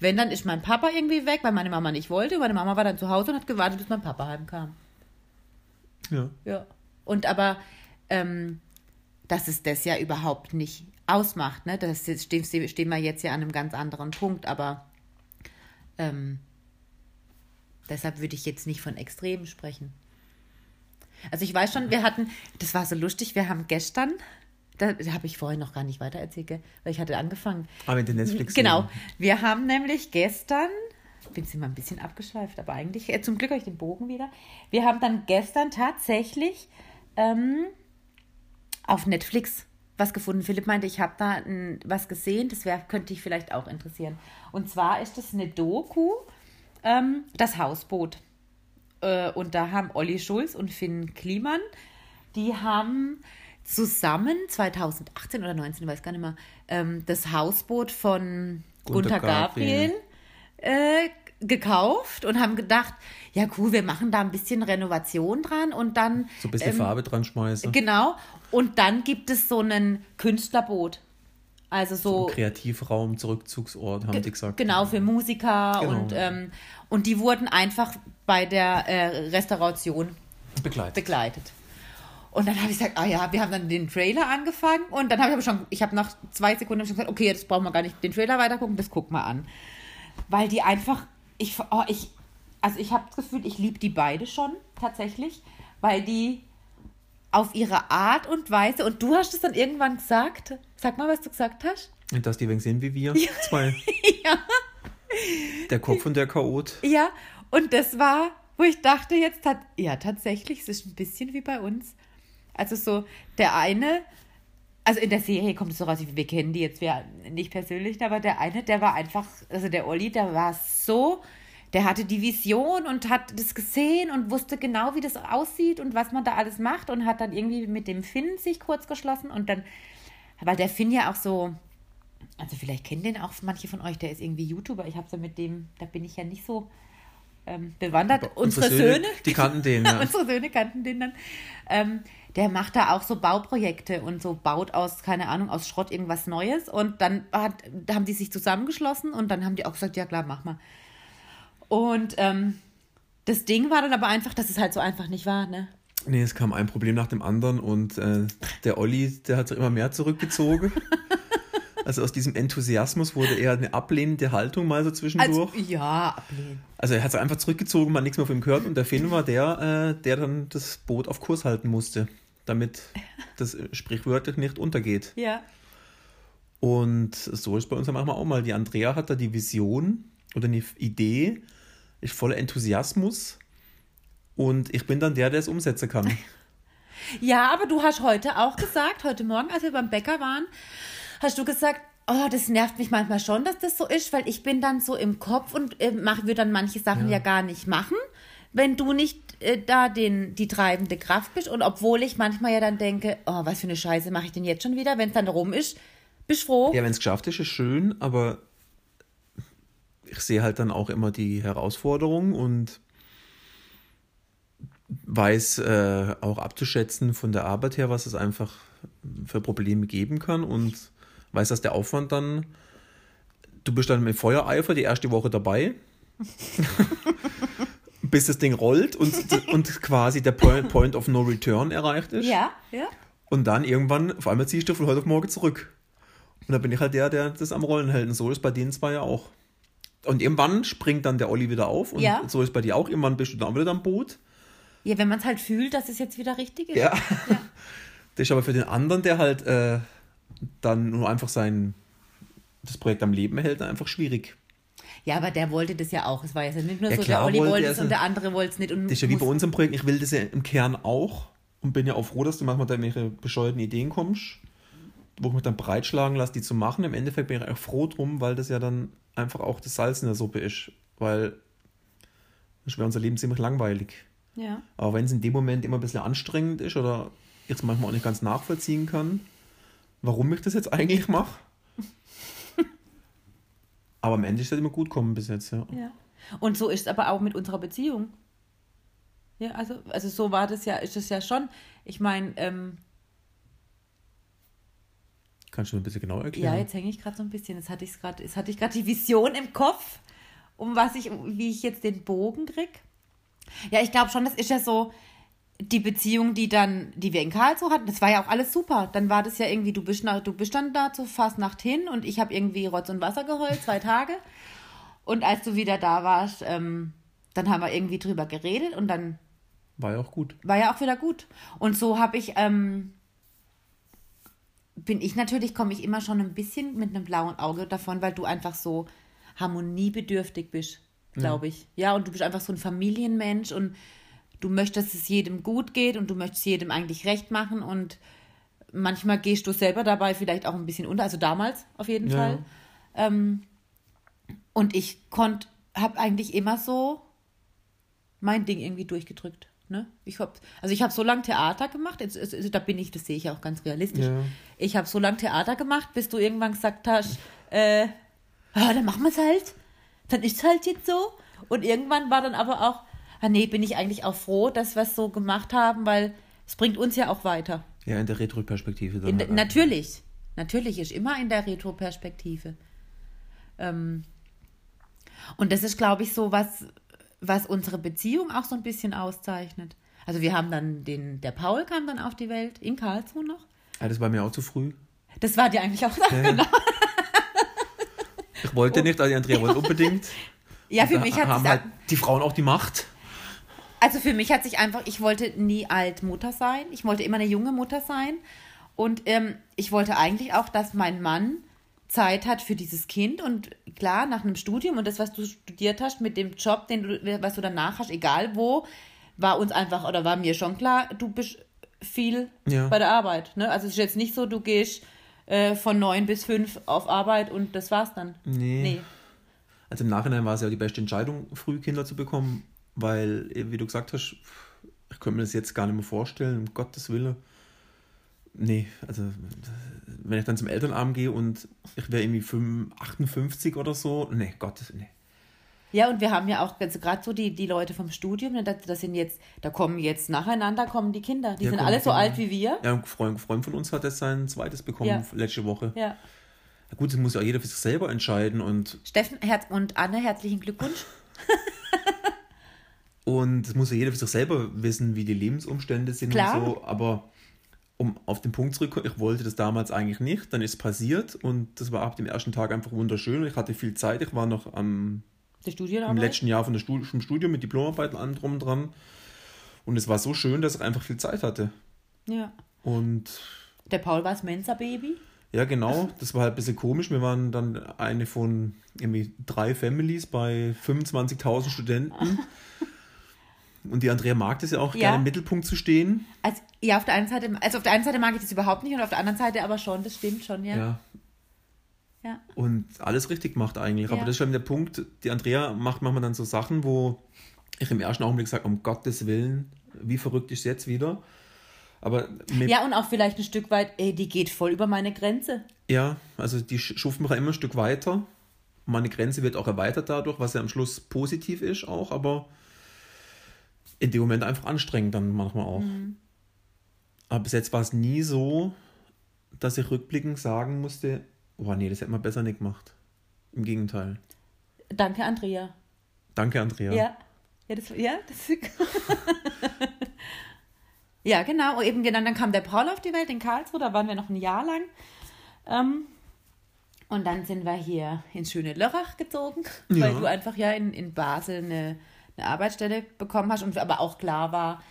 wenn, dann ist mein Papa irgendwie weg, weil meine Mama nicht wollte. Meine Mama war dann zu Hause und hat gewartet, bis mein Papa heimkam. Ja. Ja. Und aber, ähm, dass es das ja überhaupt nicht ausmacht, ne? Das ist, stehen, stehen wir jetzt ja an einem ganz anderen Punkt, aber ähm, deshalb würde ich jetzt nicht von Extremen sprechen. Also ich weiß schon, wir hatten, das war so lustig, wir haben gestern, da habe ich vorhin noch gar nicht weiter erzählt, gell? weil ich hatte angefangen. Aber mit den Netflix. Genau, wir haben nämlich gestern, bin sie mal ein bisschen abgeschweift, aber eigentlich, äh, zum Glück habe ich den Bogen wieder. Wir haben dann gestern tatsächlich ähm, auf Netflix was gefunden. Philipp meinte, ich habe da ein, was gesehen, das wär, könnte dich vielleicht auch interessieren. Und zwar ist das eine Doku, ähm, das Hausboot. Äh, und da haben Olli Schulz und Finn Kliman, die haben zusammen 2018 oder 19, weiß gar nicht mehr, ähm, das Hausboot von Gunter Gunter Gabriel äh, gekauft und haben gedacht, ja cool, wir machen da ein bisschen Renovation dran und dann So ein bisschen ähm, Farbe dran schmeißen. Genau. Und dann gibt es so einen Künstlerboot. Also so. Kreativraum, Zurückzugsort, haben die gesagt. Genau, für Musiker Genau. und, ähm, und die wurden einfach bei der äh, Restauration Begleitet. begleitet. Und dann habe ich gesagt, ah ja, wir haben dann den Trailer angefangen und dann habe ich aber schon, ich habe nach zwei Sekunden schon gesagt, okay, jetzt brauchen wir gar nicht den Trailer weiter gucken, das gucken wir an. Weil die einfach, ich, oh, ich also ich habe das Gefühl, ich liebe die beide schon tatsächlich, weil die auf ihre Art und Weise, und du hast es dann irgendwann gesagt, sag mal, was du gesagt hast. Und dass die wenig sind wie wir. Zwei. ja. Der Kopf und der Chaot. Ja, und das war, wo ich dachte jetzt, hat, ja, tatsächlich, es ist ein bisschen wie bei uns. Also so, der eine, also in der Serie kommt es so raus, wir kennen die jetzt wir nicht persönlich, aber der eine, der war einfach, also der Olli, der war so, der hatte die Vision und hat das gesehen und wusste genau, wie das aussieht und was man da alles macht und hat dann irgendwie mit dem Finn sich kurz geschlossen und dann, weil der Finn ja auch so, also vielleicht kennen den auch manche von euch, der ist irgendwie YouTuber, ich habe so mit dem, da bin ich ja nicht so ähm, bewandert. Unsere, unsere Söhne, Söhne, die kannten den, ja. unsere Söhne kannten den dann. Ähm, der macht da auch so Bauprojekte und so baut aus, keine Ahnung, aus Schrott irgendwas Neues. Und dann hat, haben die sich zusammengeschlossen und dann haben die auch gesagt, ja klar, mach mal. Und ähm, das Ding war dann aber einfach, dass es halt so einfach nicht war, ne? Nee, es kam ein Problem nach dem anderen und äh, der Olli, der hat sich immer mehr zurückgezogen. also aus diesem Enthusiasmus wurde eher eine ablehnende Haltung mal so zwischendurch. Also, ja, ablehnen. Also er hat sich einfach zurückgezogen, man nichts mehr von ihm gehört und der Finn war der, äh, der dann das Boot auf Kurs halten musste, damit das sprichwörtlich nicht untergeht. Ja. Und so ist bei uns ja manchmal auch mal. Die Andrea hat da die Vision oder eine Idee, ist voller Enthusiasmus und ich bin dann der, der es umsetzen kann. Ja, aber du hast heute auch gesagt, heute Morgen, als wir beim Bäcker waren, hast du gesagt, oh, das nervt mich manchmal schon, dass das so ist, weil ich bin dann so im Kopf und äh, mach, würde dann manche Sachen ja. Ja. gar nicht machen, wenn du nicht äh, da den, die treibende Kraft bist. Und obwohl ich manchmal ja dann denke, oh, was für eine Scheiße mache ich denn jetzt schon wieder, wenn es dann rum ist, bist froh. Ja, wenn es geschafft ist, ist schön, aber ich sehe halt dann auch immer die Herausforderung und weiß äh, auch abzuschätzen von der Arbeit her, was es einfach für Probleme geben kann und weiß, dass der Aufwand dann, du bist dann mit Feuereifer die erste Woche dabei, bis das Ding rollt und, und quasi der Point, Point of No Return erreicht ist. Ja, ja. Und dann irgendwann, auf einmal ziehst du von heute auf morgen zurück. Und dann bin ich halt der, der das am Rollen hält. Und so ist bei den zwei ja auch. Und irgendwann springt dann der Olli wieder auf. Und Ja. so ist bei dir auch. Irgendwann bist du dann wieder am Boot. Ja, wenn man es halt fühlt, dass es jetzt wieder richtig ist. Ja. Das ist aber für den anderen, der halt äh, dann nur einfach sein das Projekt am Leben hält, einfach schwierig. Ja, aber der wollte das ja auch. Es war ja nicht nur Ja, so, der Olli wollte es und der andere wollte es nicht. Und Das ist ja wie bei muss- uns im Projekt. Ich will das ja im Kern auch und bin ja auch froh, dass du manchmal da irgendwelche bescheuerten Ideen kommst, wo ich mich dann breitschlagen lasse, die zu machen. Im Endeffekt bin ich auch froh drum, weil das ja dann einfach auch das Salz in der Suppe ist. Weil das wäre unser Leben ziemlich langweilig. Ja. Aber wenn es in dem Moment immer ein bisschen anstrengend ist oder ich es manchmal auch nicht ganz nachvollziehen kann, warum ich das jetzt eigentlich mache. Aber am Ende ist das immer gut kommen bis jetzt, ja. Ja. Und so ist es aber auch mit unserer Beziehung. Ja, also, also so war das ja, ist es ja schon. Ich meine, ähm, Kannst du mir ein bisschen genauer erklären? ja, jetzt hänge ich gerade so ein bisschen. Jetzt hatte ich gerade, jetzt hatte ich gerade die Vision im Kopf, um was ich, wie ich jetzt den Bogen krieg. Ja, ich glaube schon, das ist ja so die Beziehung, die dann, die wir in Karlsruhe hatten. Das war ja auch alles super. Dann war das ja irgendwie, du bist, nach, du bist dann da zur Fastnacht hin und ich habe irgendwie Rotz und Wasser geheult, zwei Tage. Und als du wieder da warst, ähm, dann haben wir irgendwie drüber geredet und dann War ja auch gut. war ja auch wieder gut. Und so habe ich, ähm, bin ich natürlich, komme ich immer schon ein bisschen mit einem blauen Auge davon, weil du einfach so harmoniebedürftig bist, glaube ich. Ja, und du bist einfach so ein Familienmensch und du möchtest, dass es jedem gut geht und du möchtest jedem eigentlich recht machen und manchmal gehst du selber dabei vielleicht auch ein bisschen unter, also damals auf jeden Ja. Fall. Ähm, und ich konnte, habe eigentlich immer so mein Ding irgendwie durchgedrückt. Ne? Ich hab, also ich habe so lange Theater gemacht, jetzt, ist- da bin ich, das sehe ich ja auch ganz realistisch. Ja. Ich habe so lange Theater gemacht, bis du irgendwann gesagt hast, äh, ah, dann machen wir es halt. Dann ist es halt jetzt so. Und irgendwann war dann aber auch, ah nee, bin ich eigentlich auch froh, dass wir es so gemacht haben, weil es bringt uns ja auch weiter. Ja, in der Retro-Perspektive dann. In, halt natürlich. Natürlich ist immer in der Retro-Perspektive. Ähm, und das ist, glaube ich, so was, was unsere Beziehung auch so ein bisschen auszeichnet. Also wir haben dann den, der Paul kam dann auf die Welt, in Karlsruhe noch. Ja, das war mir auch zu früh. Das war dir eigentlich auch Ja. genau. Ich wollte nicht, aber die Andrea wollte unbedingt. Ja, für mich hat haben sich, halt die Frauen auch die Macht. Also für mich hat sich einfach, ich wollte nie alt Mutter sein. Ich wollte immer eine junge Mutter sein. Und ähm, ich wollte eigentlich auch, dass mein Mann Zeit hat für dieses Kind und klar, nach einem Studium und das, was du studiert hast, mit dem Job, den du, was du danach hast, egal wo, war uns einfach oder war mir schon klar, du bist viel Ja. bei der Arbeit. Ne? Also es ist jetzt nicht so, du gehst äh, von neun bis fünf auf Arbeit und das war's dann. Nee. Nee. Also im Nachhinein war es ja die beste Entscheidung, früh Kinder zu bekommen, weil, wie du gesagt hast, ich könnte mir das jetzt gar nicht mehr vorstellen, um Gottes Willen. Nee, also wenn ich dann zum Elternabend gehe und ich wäre irgendwie 5, 58 oder so, nee, Gottes, nee. Ja, und wir haben ja auch, also gerade so die, die Leute vom Studium, ne, das, das sind jetzt, da kommen jetzt nacheinander kommen die Kinder. Die Ja, sind alle so alt wie wir. Ja, ein Freund, ein Freund von uns hat jetzt sein zweites bekommen Ja. letzte Woche. Ja. Ja gut, das muss ja jeder für sich selber entscheiden und, Steffen Herz und Anne, herzlichen Glückwunsch. und das muss ja jeder für sich selber wissen, wie die Lebensumstände sind Klar. und so, aber um auf den Punkt zurückzukommen, ich wollte das damals eigentlich nicht, dann ist es passiert und das war ab dem ersten Tag einfach wunderschön. Ich hatte viel Zeit, ich war noch am, im letzten Jahr von der Stud vom Studium mit Diplomarbeit und allem drum und dran und es war so schön, dass ich einfach viel Zeit hatte. Ja. Und Der Paul war das Mensa-Baby. Ja, genau. Das war halt ein bisschen komisch. Wir waren dann eine von irgendwie drei Families bei 25.000 Studenten. Und die Andrea mag das ja auch, Ja. gerne im Mittelpunkt zu stehen. Also, ja, auf der einen Seite, also auf der einen Seite mag ich das überhaupt nicht und auf der anderen Seite aber schon, das stimmt schon, ja. Ja. Ja. Und alles richtig macht eigentlich. Aber Ja. das ist schon der Punkt. Die Andrea macht manchmal dann so Sachen, wo ich im ersten Augenblick sage, um Gottes Willen, wie verrückt ist jetzt wieder? Aber ja. Ja, und auch vielleicht ein Stück weit, ey, die geht voll über meine Grenze. also die sch- schuften mich immer ein Stück weiter. Meine Grenze wird auch erweitert dadurch, was ja am Schluss positiv ist auch, aber in dem Moment einfach anstrengend dann manchmal auch. Mhm. Aber bis jetzt war es nie so, dass ich rückblickend sagen musste, oh nee, das hätte man besser nicht gemacht. Im Gegenteil. Danke, Andrea. Danke, Andrea. Ja. Ja, das, ja, das Ja, genau. Und eben genau, dann kam der Paul auf die Welt in Karlsruhe, da waren wir noch ein Jahr lang. Ähm, und dann sind wir hier ins schöne Lörrach gezogen, Ja. weil du einfach ja in, in Basel eine, eine Arbeitsstelle bekommen hast und aber auch klar war,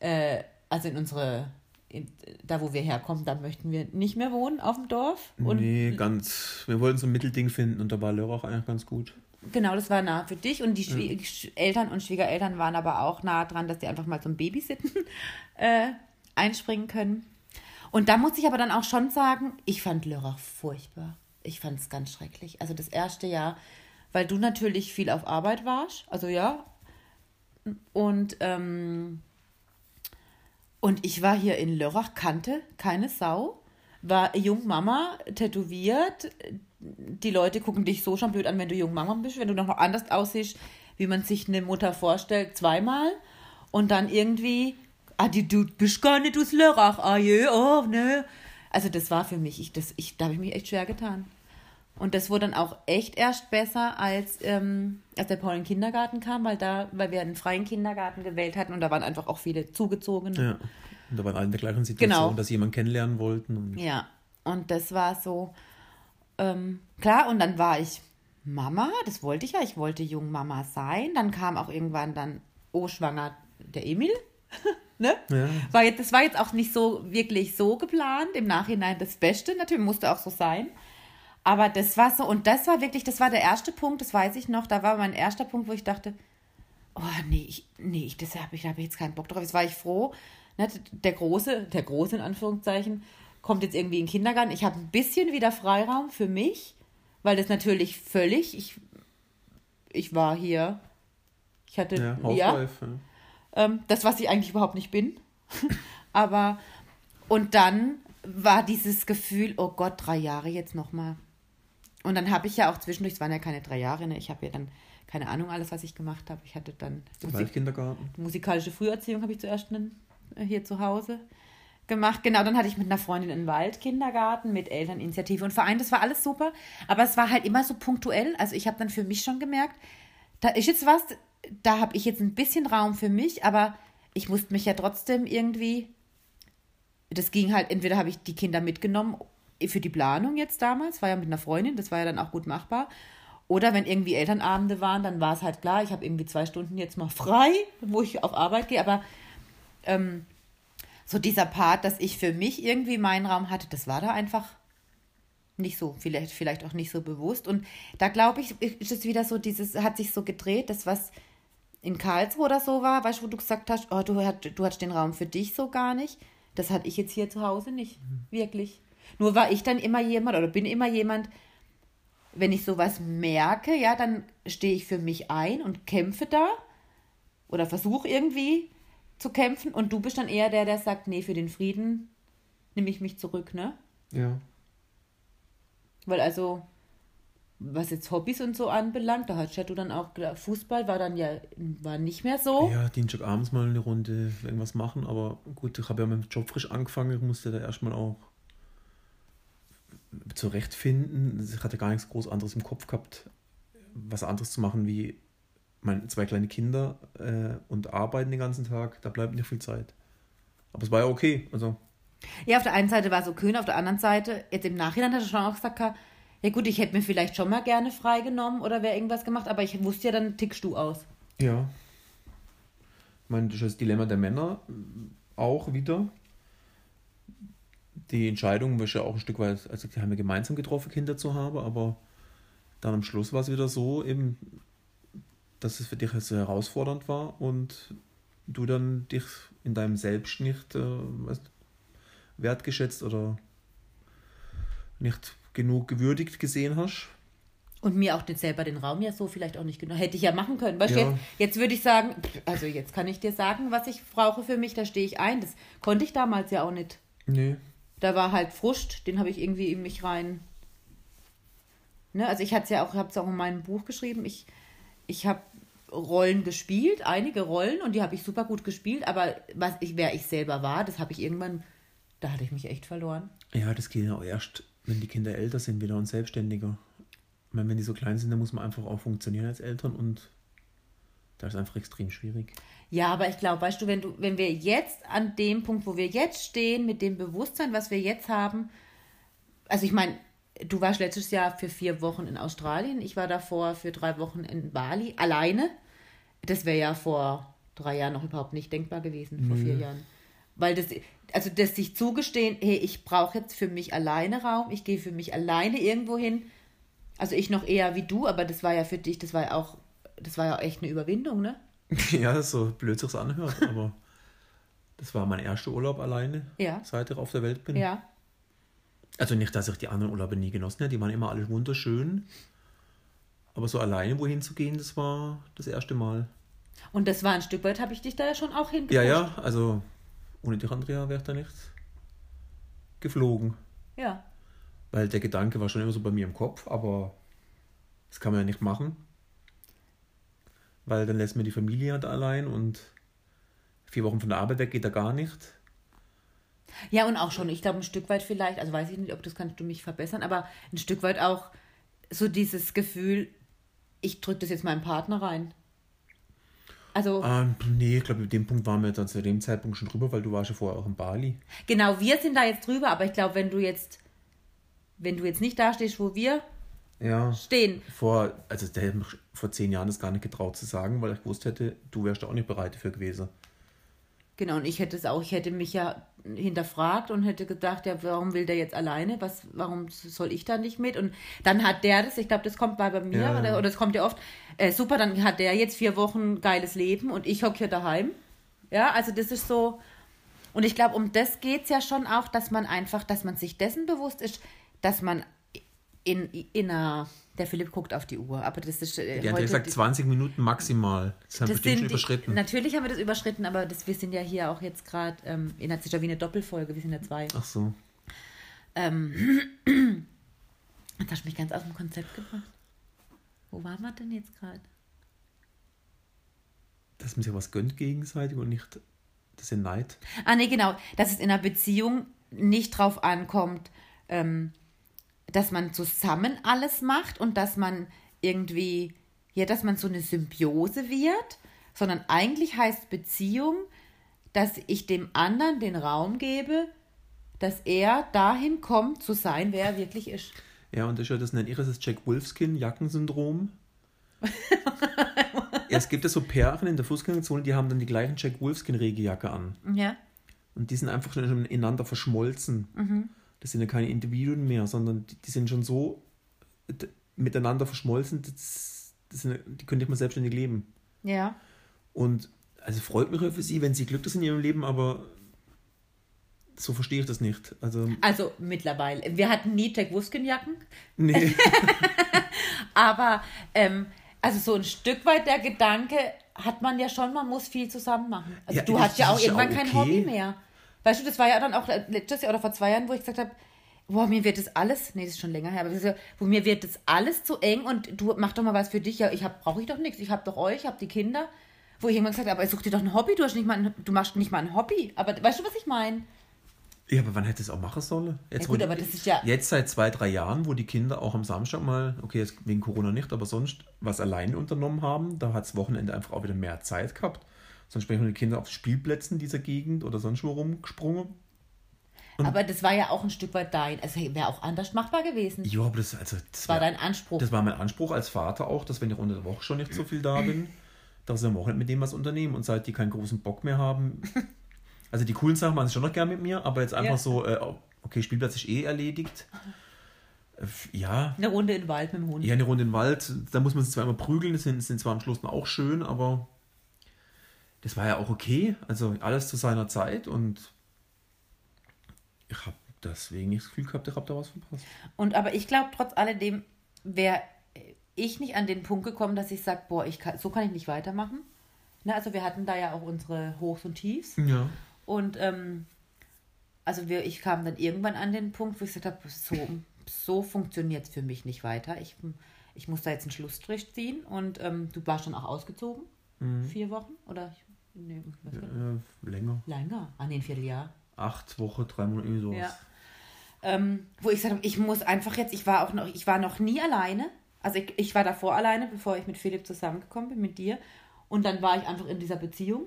äh, also in unsere, in, da wo wir herkommen, da möchten wir nicht mehr wohnen auf dem Dorf. Und nee, ganz. Wir wollten so ein Mittelding finden und da war Lörrach eigentlich ganz gut. Genau, das war nah für dich und die Schwie Sch- Eltern und Schwiegereltern waren aber auch nah dran, dass die einfach mal zum Babysitten äh, einspringen können. Und da muss ich aber dann auch schon sagen, ich fand Lörrach furchtbar. Ich fand es ganz schrecklich. Also das erste Jahr, weil du natürlich viel auf Arbeit warst, also ja. Und, ähm, und ich war hier in Lörrach, kannte keine Sau, war Jungmama, tätowiert, die Leute gucken dich so schon blöd an, wenn du Jungmama bist, wenn du noch anders aussiehst, wie man sich eine Mutter vorstellt, zweimal. Und dann irgendwie, ah, die, du bist gar nicht aus Lörrach, ah je, oh, ne. Also das war für mich, ich, das, ich, da habe ich mich echt schwer getan. Und das wurde dann auch echt erst besser, als, ähm, als der Paul in den Kindergarten kam, weil da, weil wir einen freien Kindergarten gewählt hatten und da waren einfach auch viele zugezogene. Ja. Und da waren alle in der gleichen Situation, Genau. dass sie jemanden kennenlernen wollten. Und Ja, und das war so, ähm, klar, und dann war ich Mama, das wollte ich ja, ich wollte Jungmama sein. Dann kam auch irgendwann dann, oh, schwanger, der Emil. ne? Ja. War jetzt, das war jetzt auch nicht so wirklich so geplant, im Nachhinein das Beste, natürlich musste auch so sein. Aber das war so, und das war wirklich, das war der erste Punkt, das weiß ich noch, da war mein erster Punkt, wo ich dachte, oh nee, ich, nee, ich, das habe ich, da habe ich jetzt keinen Bock drauf. Jetzt war ich froh, ne, der Große, der Große in Anführungszeichen, kommt jetzt irgendwie in den Kindergarten. Ich habe ein bisschen wieder Freiraum für mich, weil das natürlich völlig, ich, ich war hier, ich hatte, Ja, ja, ähm, das, was ich eigentlich überhaupt nicht bin. Aber, und dann war dieses Gefühl, oh Gott, drei Jahre jetzt nochmal. Und dann habe ich ja auch zwischendurch, es waren ja keine drei Jahre, ne? ich habe ja dann keine Ahnung alles, was ich gemacht habe. Ich hatte dann. Musik, Waldkindergarten. musikalische Früherziehung habe ich zuerst in, äh, hier zu Hause gemacht. Genau, dann hatte ich mit einer Freundin einen Waldkindergarten mit Elterninitiative und Verein. Das war alles super, aber es war halt immer so punktuell. Also ich habe dann für mich schon gemerkt, da ist jetzt was, da habe ich jetzt ein bisschen Raum für mich, aber ich musste mich ja trotzdem irgendwie, das ging halt, entweder habe ich die Kinder mitgenommen für die Planung jetzt damals, war ja mit einer Freundin, das war ja dann auch gut machbar. Oder wenn irgendwie Elternabende waren, dann war es halt klar, ich habe irgendwie zwei Stunden jetzt mal frei, wo ich auf Arbeit gehe, aber ähm, so dieser Part, dass ich für mich irgendwie meinen Raum hatte, das war da einfach nicht so, vielleicht, vielleicht auch nicht so bewusst. Und da glaube ich, ist es wieder so, dieses, hat sich so gedreht, das, was in Karlsruhe oder so war, weißt du, wo du gesagt hast, oh, du, hat, du hattest den Raum für dich so gar nicht. Das hatte ich jetzt hier zu Hause nicht, mhm. wirklich. Nur war ich dann immer jemand oder bin immer jemand, wenn ich sowas merke, ja, dann stehe ich für mich ein und kämpfe da oder versuche irgendwie zu kämpfen und du bist dann eher der, der sagt, nee, für den Frieden nehme ich mich zurück, ne? Ja. Weil also, was jetzt Hobbys und so anbelangt, da hast ja du dann auch Fußball war dann ja war nicht mehr so. Ja, Dienstagabends mal eine Runde irgendwas machen, aber gut, ich habe ja mit dem Job frisch angefangen, musste da erstmal auch zurechtfinden. Ich hatte gar nichts groß anderes im Kopf gehabt, was anderes zu machen wie meine zwei kleine Kinder äh, und arbeiten den ganzen Tag. Da bleibt nicht viel Zeit. Aber es war ja okay. Also. Ja, auf der einen Seite war es okay, auf der anderen Seite, jetzt im Nachhinein hat er schon auch gesagt, ja gut, ich hätte mir vielleicht schon mal gerne freigenommen oder wäre irgendwas gemacht, aber ich wusste ja, dann tickst du aus. Ja. Ich meine, das ist das Dilemma der Männer auch wieder. Die Entscheidung war ja auch ein Stück weit, also die haben wir gemeinsam getroffen, Kinder zu haben, aber dann am Schluss war es wieder so, eben, dass es für dich so herausfordernd war und du dann dich in deinem Selbst nicht äh, wertgeschätzt oder nicht genug gewürdigt gesehen hast. Und mir auch den, selber den Raum ja so vielleicht auch nicht genau. Hätte ich ja machen können. Weißt ja. jetzt, jetzt würde ich sagen, also jetzt kann ich dir sagen, was ich brauche für mich, da stehe ich ein. Das konnte ich damals ja auch nicht. Nee. Da war halt Frust, den habe ich irgendwie in mich rein. Ne? Also ich hatte es ja auch, habe es auch in meinem Buch geschrieben. Ich, ich habe Rollen gespielt, einige Rollen, und die habe ich super gut gespielt, aber was ich, wer ich selber war, das habe ich irgendwann, da hatte ich mich echt verloren. Ja, das geht ja auch erst, wenn die Kinder älter sind wieder und selbstständiger. Ich meine, wenn die so klein sind, dann muss man einfach auch funktionieren als Eltern und da ist einfach extrem schwierig. Ja, aber ich glaube, weißt du, wenn du, wenn wir jetzt an dem Punkt, wo wir jetzt stehen, mit dem Bewusstsein, was wir jetzt haben, also ich meine, du warst letztes Jahr für vier Wochen in Australien, ich war davor für drei Wochen in Bali, alleine. Das wäre ja vor drei Jahren noch überhaupt nicht denkbar gewesen, vor mhm. vier Jahren. Weil das, also das sich zugestehen, hey, ich brauche jetzt für mich alleine Raum, ich gehe für mich alleine irgendwo hin. Also ich noch eher wie du, aber das war ja für dich, das war ja auch, das war ja echt eine Überwindung, ne? ja, so blöd sich anhört, aber das war mein erster Urlaub alleine, ja. seit ich auf der Welt bin. Ja. Also nicht, dass ich die anderen Urlaube nie genossen hätte, die waren immer alle wunderschön. Aber so alleine wohin zu gehen, das war das erste Mal. Und das war ein Stück weit, habe ich dich da ja schon auch hingepusht. Ja, ja, also ohne dich, Andrea, wäre ich da nicht geflogen. Ja. Weil der Gedanke war schon immer so bei mir im Kopf, aber das kann man ja nicht machen. Weil dann lässt man die Familie halt allein und vier Wochen von der Arbeit weg geht da gar nicht. Ja, und auch schon, ich glaube, ein Stück weit vielleicht, also weiß ich nicht, ob das kannst du mich verbessern, aber ein Stück weit auch so dieses Gefühl, ich drücke das jetzt meinem Partner rein. Also. Ähm, nee, ich glaube, mit dem Punkt waren wir dann zu dem Zeitpunkt schon drüber, weil du warst ja vorher auch in Bali. Genau, wir sind da jetzt drüber, aber ich glaube, wenn du jetzt, wenn du jetzt nicht da stehst, wo wir ja, stehen. Vor, also der hätte mich vor zehn Jahren das gar nicht getraut zu sagen, weil ich gewusst hätte, du wärst da auch nicht bereit dafür gewesen. Genau, und ich hätte es auch, ich hätte mich ja hinterfragt und hätte gedacht, ja, warum will der jetzt alleine? Was, warum soll ich da nicht mit? Und dann hat der das, ich glaube, das kommt bei, bei mir, ja. oder, oder das kommt ja oft, äh, super, dann hat der jetzt vier Wochen geiles Leben und ich hocke hier daheim. Ja, also das ist so, und ich glaube, um das geht es ja schon auch, dass man einfach, dass man sich dessen bewusst ist, dass man in, in einer der Philipp guckt auf die Uhr, aber das ist. Äh, die hat gesagt 20 Minuten maximal. Das haben wir bestimmt schon überschritten. natürlich haben wir das überschritten, aber das, wir sind ja hier auch jetzt gerade ähm, in der wie eine Doppelfolge, wir sind ja zwei. Ach so. Ähm, jetzt hast du mich ganz aus dem Konzept gebracht. Wo waren wir denn jetzt gerade? Dass man sich was gönnt gegenseitig und nicht das ist Neid. Ah, nee, genau. Dass es in einer Beziehung nicht drauf ankommt, ähm, dass man zusammen alles macht und dass man irgendwie, ja, dass man so eine Symbiose wird, sondern eigentlich heißt Beziehung, dass ich dem anderen den Raum gebe, dass er dahin kommt zu sein, wer er wirklich ist. Ja, und das, das nenne ich das Jack Wolfskin-Jackensyndrom. ja, es gibt ja so Pärchen in der Fußgängerzone, die haben dann die gleichen Jack Wolfskin-Regenjacke an. Ja. Und die sind einfach schon ineinander verschmolzen. Mhm das sind ja keine Individuen mehr, sondern die, die sind schon so miteinander verschmolzen, das, das sind, die können nicht mehr selbstständig leben. Ja. Und also freut mich auch für sie, wenn sie glücklich sind in ihrem Leben, aber so verstehe ich das nicht. Also, Also mittlerweile. Wir hatten nie Jack Wuskenjacken, nee. aber ähm, also so ein Stück weit der Gedanke hat man ja schon, man muss viel zusammen machen. Also Ja, du hast ja auch ist irgendwann auch kein okay. Hobby mehr. Weißt du, das war ja dann auch letztes Jahr oder vor zwei Jahren, wo ich gesagt habe, boah, mir wird das alles, nee, das ist schon länger her, aber wo mir wird das alles zu eng und du mach doch mal was für dich. Ja, ich hab, brauche ich doch nichts. Ich habe doch euch, ich habe die Kinder. Wo ich irgendwann gesagt habe, aber such dir doch ein Hobby, du, hast nicht mal ein, du machst nicht mal ein Hobby. Aber weißt du, was ich meine? ja, aber wann hätte es auch machen sollen? Jetzt, Ja gut, aber das ist ja- Jetzt seit zwei, drei Jahren, wo die Kinder auch am Samstag mal, okay, jetzt wegen Corona nicht, aber sonst was alleine unternommen haben, da hat das Wochenende einfach auch wieder mehr Zeit gehabt. Sonst mit den Kindern auf Spielplätzen dieser Gegend oder sonst wo rumgesprungen. Aber das war ja auch ein Stück weit dein. Also wäre auch anders machbar gewesen. Ja, aber das, also, das, Das war wär- dein Anspruch. Das war mein Anspruch als Vater auch, dass wenn ich unter der Woche schon nicht so viel da bin, dass ich am Wochenende mit dem was unternehmen. Und seit die keinen großen Bock mehr haben, also die coolen Sachen machen sie schon noch gern mit mir, aber jetzt einfach Ja. so, äh, okay, Spielplatz ist eh erledigt. Äh, Ja, Eine Runde in den Wald mit dem Hund. ja, eine Runde in den Wald, da muss man sich zwar immer prügeln, das sind, sind zwar am Schluss auch schön, aber das war ja auch okay. Also alles zu seiner Zeit und ich habe deswegen nicht das Gefühl gehabt, ich habe da was verpasst. Und aber ich glaube, trotz alledem wäre ich nicht an den Punkt gekommen, dass ich sage, boah, ich kann, so kann ich nicht weitermachen. Ne, also wir hatten da ja auch unsere Hochs und Tiefs. Ja. Und ähm, also wir, ich kam dann irgendwann an den Punkt, wo ich gesagt habe, so, so funktioniert es für mich nicht weiter. Ich, ich muss da jetzt einen Schlussstrich ziehen. Und ähm, du warst dann auch ausgezogen? Vier Wochen? Oder? Nee, was? Äh, länger. Länger. Ah, nee, ein Vierteljahr. Acht Wochen, drei Monate, irgendwie sowas. Ja. Ähm, wo ich gesagt habe, ich muss einfach jetzt, ich war auch noch, ich war noch nie alleine. Also ich, ich war davor alleine, bevor ich mit Philipp zusammengekommen bin, mit dir. Und dann war ich einfach in dieser Beziehung.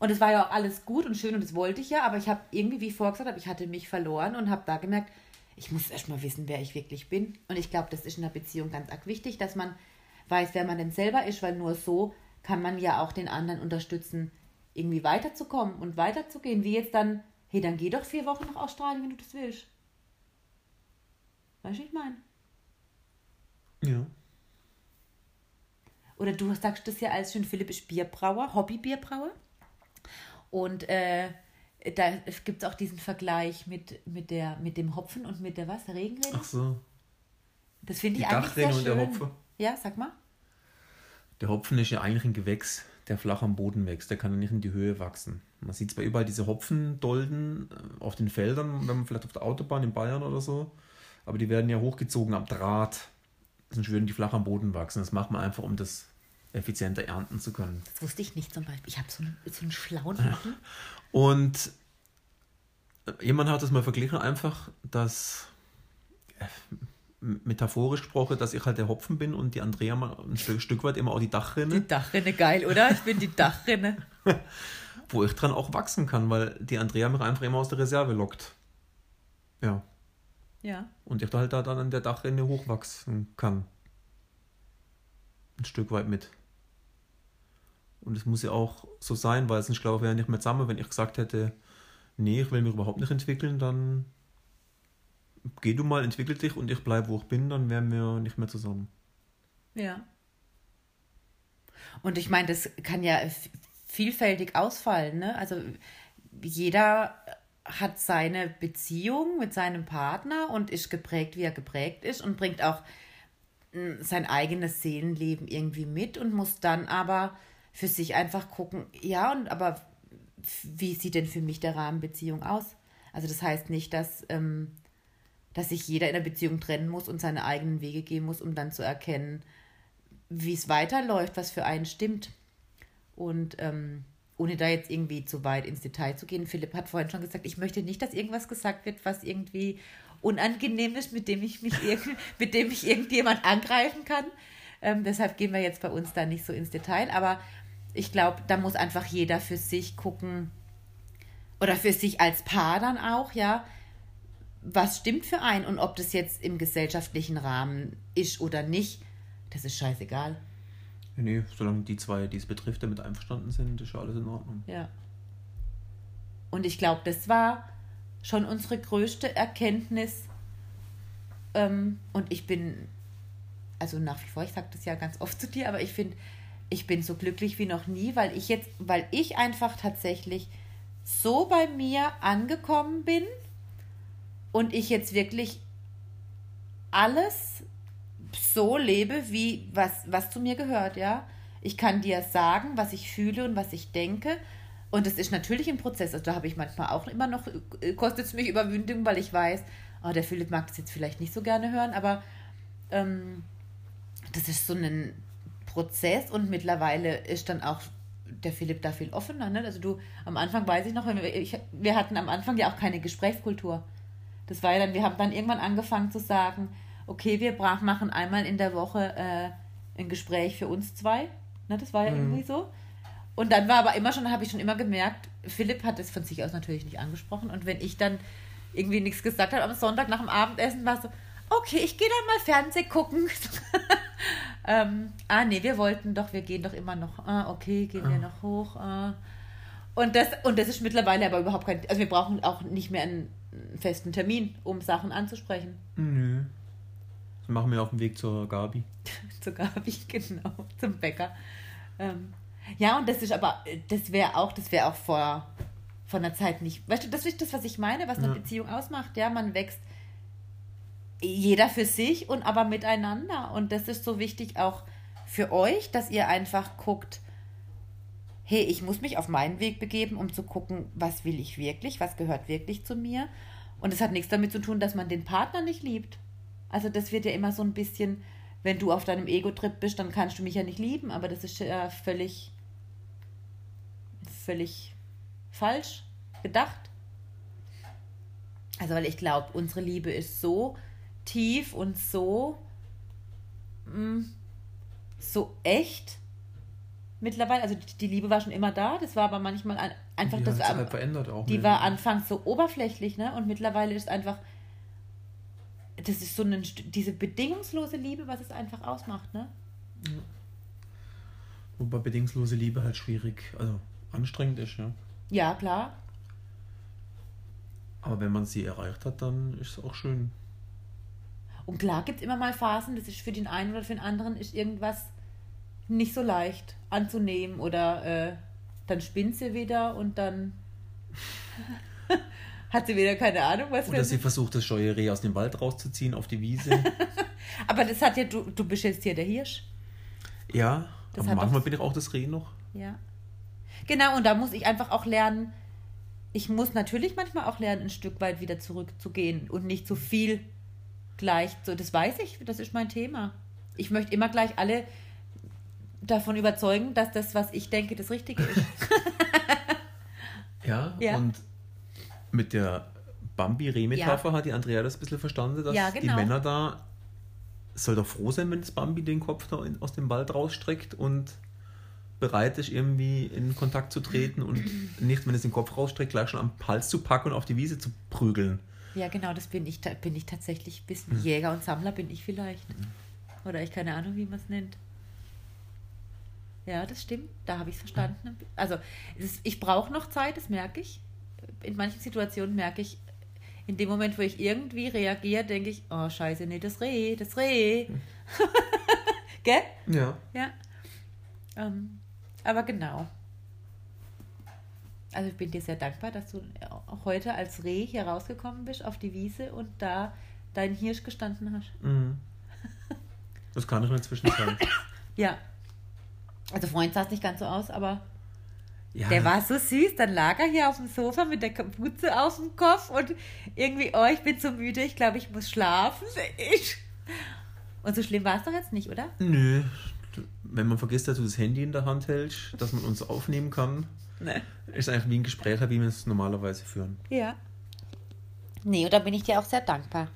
Und es war ja auch alles gut und schön und das wollte ich ja, aber ich habe irgendwie, wie ich vorher gesagt habe, ich hatte mich verloren und habe da gemerkt, ich muss erst mal wissen, wer ich wirklich bin. Und ich glaube, das ist in einer Beziehung ganz arg wichtig, dass man weiß, wer man denn selber ist, weil nur so kann man ja auch den anderen unterstützen, irgendwie weiterzukommen und weiterzugehen. Wie jetzt dann, hey, dann geh doch vier Wochen nach Australien, wenn du das willst. Weißt du, ich meine? Ja. Oder du sagst das ja als schön, Philipp ist Bierbrauer, Hobby-Bierbrauer. Und äh, da gibt es auch diesen Vergleich mit, mit, der, mit dem Hopfen und mit der was? Regenrinne? Ach so. Das finde Die ich eigentlich sehr Dachrinne und schön. der Hopfen. Ja, sag mal. Der Hopfen ist ja eigentlich ein Gewächs, der flach am Boden wächst. Der kann ja nicht in die Höhe wachsen. Man sieht zwar überall diese Hopfendolden äh, auf den Feldern, wenn man vielleicht auf der Autobahn in Bayern oder so, aber die werden ja hochgezogen am Draht. Sonst würden die flach am Boden wachsen. Das macht man einfach, um das effizienter ernten zu können. Das wusste ich nicht zum Beispiel. Ich habe so einen, so einen schlauen Hopfen. Und jemand hat das mal verglichen, einfach, dass äh, metaphorisch gesprochen, dass ich halt der Hopfen bin und die Andrea mal ein Stück, Stück weit immer auch die Dachrinne. Die Dachrinne, geil, oder? Ich bin die Dachrinne. wo ich dran auch wachsen kann, weil die Andrea mich einfach immer aus der Reserve lockt. Ja. Ja. Und ich da halt da dann an der Dachrinne hochwachsen kann. Ein Stück weit mit. Und es muss ja auch so sein, weil sonst glaube ich wäre nicht mehr zusammen, wenn ich gesagt hätte, nee, ich will mich überhaupt nicht entwickeln, dann geh du mal, entwickel dich und ich bleibe, wo ich bin, dann wären wir nicht mehr zusammen. Ja. Und ich meine, das kann ja vielfältig ausfallen. Ne? Also jeder hat seine Beziehung mit seinem Partner und ist geprägt, wie er geprägt ist und bringt auch mm, sein eigenes Seelenleben irgendwie mit und muss dann aber für sich einfach gucken, ja, und aber wie sieht denn für mich der Rahmen Beziehung aus? Also das heißt nicht, dass, ähm, dass sich jeder in der Beziehung trennen muss und seine eigenen Wege gehen muss, um dann zu erkennen, wie es weiterläuft, was für einen stimmt. Und ähm, ohne da jetzt irgendwie zu weit ins Detail zu gehen, Philipp hat vorhin schon gesagt, ich möchte nicht, dass irgendwas gesagt wird, was irgendwie unangenehm ist, mit dem ich mich mit dem ich irgendjemand angreifen kann. Ähm, deshalb gehen wir jetzt bei uns da nicht so ins Detail. Aber ich glaube, da muss einfach jeder für sich gucken oder für sich als Paar dann auch, ja, was stimmt für einen und ob das jetzt im gesellschaftlichen Rahmen ist oder nicht, das ist scheißegal. Nee, solange die zwei, die es betrifft, damit einverstanden sind, ist ja alles in Ordnung. Ja. Und ich glaube, das war schon unsere größte Erkenntnis. Ähm, und ich bin, also nach wie vor, ich sage das ja ganz oft zu dir, aber ich finde, ich bin so glücklich wie noch nie, weil ich jetzt, weil ich einfach tatsächlich so bei mir angekommen bin und ich jetzt wirklich alles so lebe, wie was, was zu mir gehört, ja. Ich kann dir sagen, was ich fühle und was ich denke. Und es ist natürlich ein Prozess. Also da habe ich manchmal auch immer noch, äh, kostet es mich Überwindung, weil ich weiß, oh, der Philipp mag das jetzt vielleicht nicht so gerne hören, aber ähm, das ist so ein Prozess und mittlerweile ist dann auch der Philipp da viel offener. Ne? Also du, am Anfang weiß ich noch, wir, ich, wir hatten am Anfang ja auch keine Gesprächskultur. Das war ja dann, wir haben dann irgendwann angefangen zu sagen, okay, wir machen einmal in der Woche äh, ein Gespräch für uns zwei. Ne? Das war ja mhm. irgendwie so. Und dann war aber immer schon, habe ich schon immer gemerkt, Philipp hat es von sich aus natürlich nicht angesprochen. Und wenn ich dann irgendwie nichts gesagt habe am Sonntag nach dem Abendessen, war so, okay, ich gehe dann mal Fernsehen gucken. ähm, ah, nee, wir wollten doch, wir gehen doch immer noch. Ah, okay, gehen wir ah. noch hoch. Ah. Und, das, und das ist mittlerweile aber überhaupt kein. Also, wir brauchen auch nicht mehr einen festen Termin, um Sachen anzusprechen. Nö. Das machen wir auf dem Weg zur Gabi. zur Gabi, genau, zum Bäcker. Ähm, ja, und das ist aber, das wäre auch, das wäre auch vor, vor einer Zeit nicht. Weißt du, das ist das, was ich meine, was eine ja. Beziehung ausmacht. Ja, man wächst jeder für sich und aber miteinander. Und das ist so wichtig auch für euch, dass ihr einfach guckt, hey, ich muss mich auf meinen Weg begeben, um zu gucken, was will ich wirklich, was gehört wirklich zu mir. Und es hat nichts damit zu tun, dass man den Partner nicht liebt. Also das wird ja immer so ein bisschen, wenn du auf deinem Ego-Trip bist, dann kannst du mich ja nicht lieben, aber das ist ja völlig, völlig falsch gedacht. Also weil ich glaube, unsere Liebe ist so tief und so, mh, mm, so echt mittlerweile. Also die Liebe war schon immer da, das war aber manchmal ein, einfach die das. Hat halt verändert auch. Die war anfangs so oberflächlich, ne? Und mittlerweile ist einfach. Das ist so eine, diese bedingungslose Liebe, was es einfach ausmacht, ne? Ja. Wobei bedingungslose Liebe halt schwierig, also anstrengend ist, ja. Ja, klar. Aber wenn man sie erreicht hat, dann ist es auch schön. Und klar gibt es immer mal Phasen, das ist für den einen oder für den anderen ist irgendwas nicht so leicht anzunehmen oder äh, dann spinnt sie wieder und dann hat sie wieder keine Ahnung, was Oder sie versucht, das scheue Reh aus dem Wald rauszuziehen auf die Wiese. aber das hat ja, du, du bist jetzt hier der Hirsch. Ja, das aber manchmal bin ich auch das Reh noch. Ja. Genau, und da muss ich einfach auch lernen, ich muss natürlich manchmal auch lernen, ein Stück weit wieder zurückzugehen und nicht so viel gleich, so, das weiß ich, das ist mein Thema. Ich möchte immer gleich alle davon überzeugen, dass das, was ich denke, das Richtige ist. ja, ja, und mit der Bambi-Reh-Metapher ja. hat die Andrea das ein bisschen verstanden, dass ja, genau. die Männer da soll doch froh sein, wenn das Bambi den Kopf da in, aus dem Wald rausstreckt und bereit ist, irgendwie in Kontakt zu treten und nicht, wenn es den Kopf rausstreckt, gleich schon am Hals zu packen und auf die Wiese zu prügeln. Ja, genau, das bin ich, bin ich tatsächlich. Bisschen hm. Jäger und Sammler bin ich vielleicht. Hm. Oder ich keine Ahnung, wie man es nennt. Ja, das stimmt. Da habe ich es verstanden. Also, ist, ich brauche noch Zeit, das merke ich. In manchen Situationen merke ich, in dem Moment, wo ich irgendwie reagiere, denke ich, oh scheiße, nee, das Reh, das Reh. Hm. Gell? Ja. Ja. Ähm, aber genau. Also ich bin dir sehr dankbar, dass du heute als Reh hier rausgekommen bist auf die Wiese und da deinen Hirsch gestanden hast. Mhm. Das kann ich in der Zwischenzeit. ja. Also Freund sah es nicht ganz so aus, aber ja. der war so süß. Dann lag er hier auf dem Sofa mit der Kapuze auf dem Kopf und irgendwie, oh, ich bin so müde, ich glaube, ich muss schlafen. Ich. Und so schlimm war es doch jetzt nicht, oder? Nö. Wenn man vergisst, dass du das Handy in der Hand hältst, dass man uns aufnehmen kann. Nee. Ist einfach wie ein Gespräch, wie wir es normalerweise führen. Ja. Nee, und da bin ich dir auch sehr dankbar.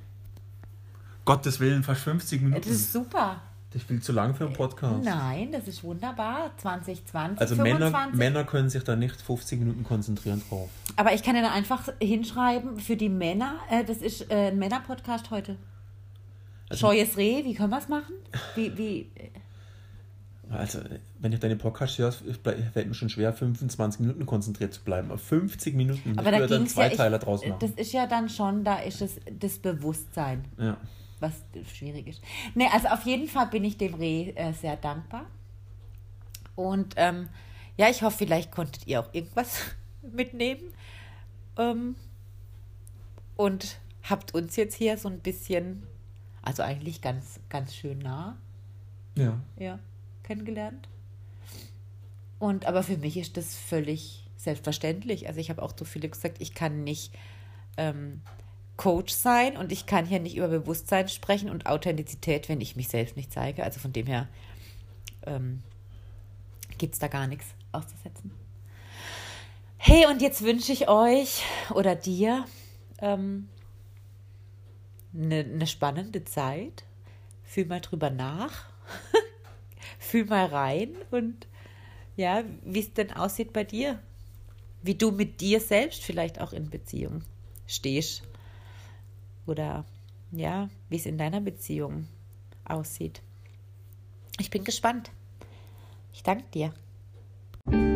Gottes Willen, fast 50 Minuten. Das ist super. Das ist viel zu lang für einen Podcast. Nein, das ist wunderbar. 2020. Also Männer, Männer können sich da nicht 50 Minuten konzentrieren drauf. Aber ich kann ja dann einfach hinschreiben für die Männer. Äh, das ist äh, ein Männer-Podcast heute. Also, Scheues Reh, wie können wir es machen? Wie, wie. Also, wenn ich deine Podcast höre, fällt mir schon schwer, 25 Minuten konzentriert zu bleiben. Auf 50 Minuten. Aber da würde dann zwei ja, Teile draus machen. Das ist ja dann schon, da ist es das Bewusstsein, ja. Was schwierig ist. Nee, also auf jeden Fall bin ich dem Reh äh, sehr dankbar. Und ähm, ja, ich hoffe, vielleicht konntet ihr auch irgendwas mitnehmen. Ähm, und habt uns jetzt hier so ein bisschen, also eigentlich ganz, ganz schön nah, ja. ja, kennengelernt. Und aber für mich ist das völlig selbstverständlich. Also ich habe auch zu viele gesagt, ich kann nicht ähm, Coach sein und ich kann hier nicht über Bewusstsein sprechen und Authentizität, wenn ich mich selbst nicht zeige. Also von dem her ähm, gibt es da gar nichts auszusetzen. Hey, und jetzt wünsche ich euch oder dir ähm, eine, eine spannende Zeit. Fühl mal drüber nach. Fühl mal rein und ja, wie es denn aussieht bei dir. Wie du mit dir selbst vielleicht auch in Beziehung stehst. Oder ja, wie es in deiner Beziehung aussieht. Ich bin gespannt. Ich danke dir.